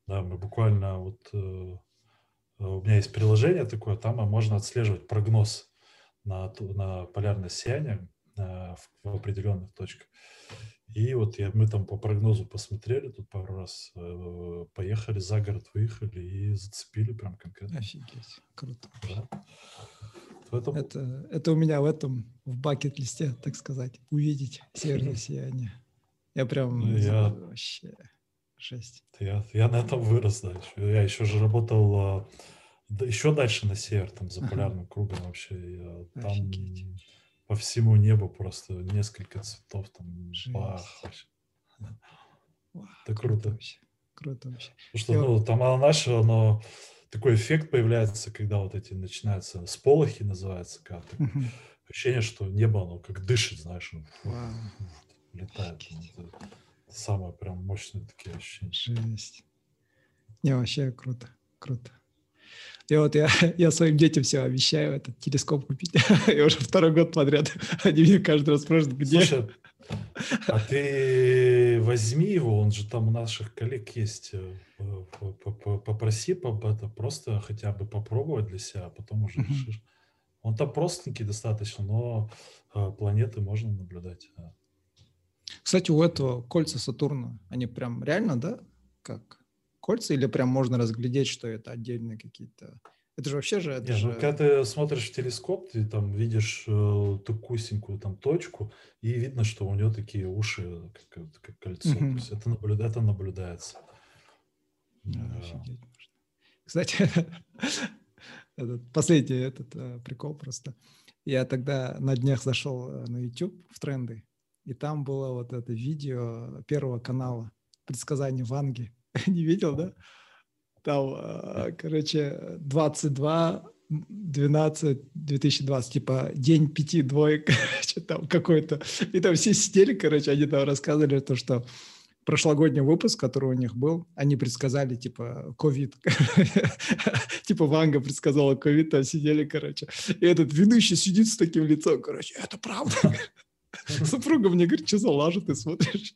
Speaker 2: Да, мы буквально вот э, у меня есть приложение такое, там можно отслеживать прогноз на, на полярное сияние э, в, в определенных точках. И вот я, мы там по прогнозу посмотрели тут пару раз, э, поехали за город, выехали и зацепили прям конкретно.
Speaker 1: Офигеть, круто. Да. Этом... Это, это у меня в этом, в бакет-листе, так сказать, увидеть северное сияние. Я прям я... вообще жесть.
Speaker 2: Я, я на этом вырос дальше. Я еще же работал а, еще дальше на север, там за полярным кругом вообще. Я, там Офигеть. по всему небу просто несколько цветов там. Бах, вообще.
Speaker 1: Вау, это круто. круто вообще. Круто вообще.
Speaker 2: Потому что, я... ну, там оно наше, оно такой эффект появляется, когда вот эти начинаются сполохи, называется, как uh-huh. ощущение, что небо, оно как дышит, знаешь, wow. летает. Самое прям мощное такие ощущения.
Speaker 1: Жесть. Не, вообще круто, круто. И вот я, я своим детям все обещаю этот телескоп купить. я уже второй год подряд. Они мне каждый раз спрашивают, где.
Speaker 2: Слушай, А ты возьми его, он же там у наших коллег есть. э, Попроси по- это просто хотя бы попробовать для себя, а потом уже решишь. Он там простенький достаточно, но э, планеты можно наблюдать.
Speaker 1: Кстати, у этого кольца Сатурна, они прям реально, да? Как? Кольца или прям можно разглядеть, что это отдельные какие-то... Это же вообще же... Это
Speaker 2: Не,
Speaker 1: же...
Speaker 2: ну, когда ты смотришь в телескоп, ты там видишь э, такусенькую там точку, и видно, что у нее такие уши, как, вот- как кольцо. То
Speaker 1: Мгм.
Speaker 2: есть это, наблю- это наблюдается.
Speaker 1: Да,
Speaker 2: Да.
Speaker 1: офигеть можно. Кстати, этот последний этот э, прикол просто. Я тогда на днях зашел э, на YouTube в тренды, и там было вот это видео Первого канала «Предсказание Ванги». Не видел, да? Там, э, короче, 22 12 2020, типа день пяти двоек, короче, там какой-то. И там все сидели, короче, они там рассказывали то, что прошлогодний выпуск, который у них был, они предсказали, типа, ковид. Типа Ванга предсказала ковид, там сидели, короче. И этот ведущий сидит с таким лицом, короче, это правда. Супруга мне говорит, что за лажу ты смотришь?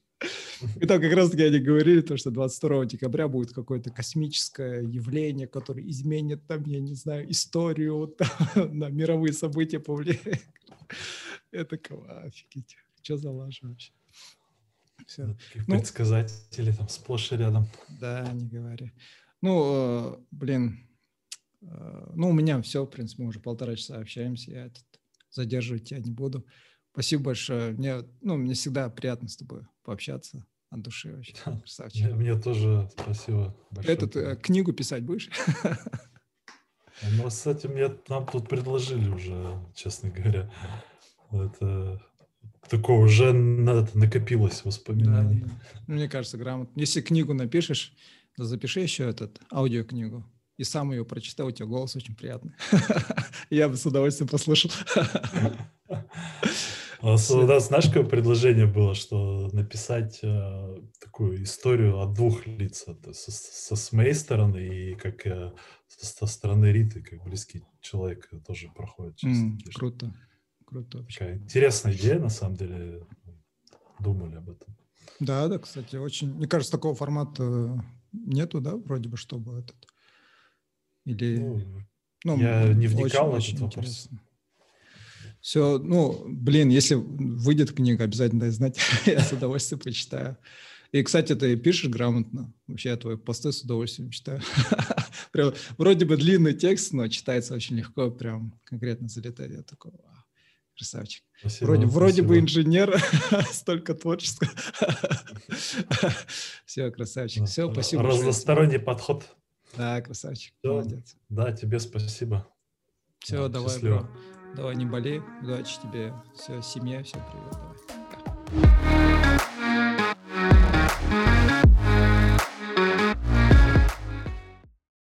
Speaker 1: И там как раз-таки они говорили, то, что 22 декабря будет какое-то космическое явление, которое изменит там, я не знаю, историю, там, на мировые события повлияет. Я такого, офигеть, что за лажа вообще? Все.
Speaker 2: Таких
Speaker 1: Ну-
Speaker 2: предсказателей там сплошь и рядом.
Speaker 1: Да, не говори. Ну, э, блин, э, ну, у меня все, в принципе, мы уже полтора часа общаемся, я этот, задерживать тебя не буду. Спасибо большое. Мне, ну, мне всегда приятно с тобой пообщаться от души вообще. Красавчик.
Speaker 2: Мне, мне тоже спасибо большое.
Speaker 1: Этот, э, книгу писать будешь?
Speaker 2: Ну, кстати, мне нам тут предложили уже, честно говоря. Это такое уже на- это накопилось
Speaker 1: Да,
Speaker 2: воспоминаний.
Speaker 1: да. Ну, Мне кажется, грамотно. Если книгу напишешь, то запиши еще этот аудиокнигу. И сам ее прочитай, у тебя голос очень приятный. Я бы с удовольствием послушал.
Speaker 2: А у нас, знаешь, какое предложение было, что написать э, такую историю от двух лиц, это со, со- с моей стороны и как э, со, со стороны Риты, как близкий человек э, тоже проходит. через
Speaker 1: М,
Speaker 2: такие.
Speaker 1: Круто. Круто вообще.
Speaker 2: Такая интересная идея, на самом деле. Думали об этом.
Speaker 1: Да, да, кстати, очень. Мне кажется, такого формата нету, да, вроде бы, чтобы этот. Или.
Speaker 2: Ну,
Speaker 1: Ну,
Speaker 2: я не
Speaker 1: очень-
Speaker 2: вникал в
Speaker 1: очень
Speaker 2: этот вопрос.
Speaker 1: интересно. Все, ну, блин, если выйдет книга, обязательно дай знать, я с удовольствием почитаю. И, кстати, ты пишешь грамотно. Вообще, я твои посты с удовольствием читаю. Прям, вроде бы длинный текст, но читается очень легко, прям конкретно залетает. Я такой, «Вау, красавчик.
Speaker 2: спасибо,
Speaker 1: Вроде, вроде бы
Speaker 2: спасибо.
Speaker 1: инженер, столько творческого. Все, красавчик.
Speaker 2: Да,
Speaker 1: Все, спасибо.
Speaker 2: Разносторонний подход.
Speaker 1: Да, красавчик.
Speaker 2: Всё.
Speaker 1: Молодец.
Speaker 2: Да, тебе спасибо.
Speaker 1: Все,
Speaker 2: Да,
Speaker 1: давай,
Speaker 2: счастливо.
Speaker 1: бро. Давай, не болей. Удачи тебе. Все, семье, все, привет. Давай.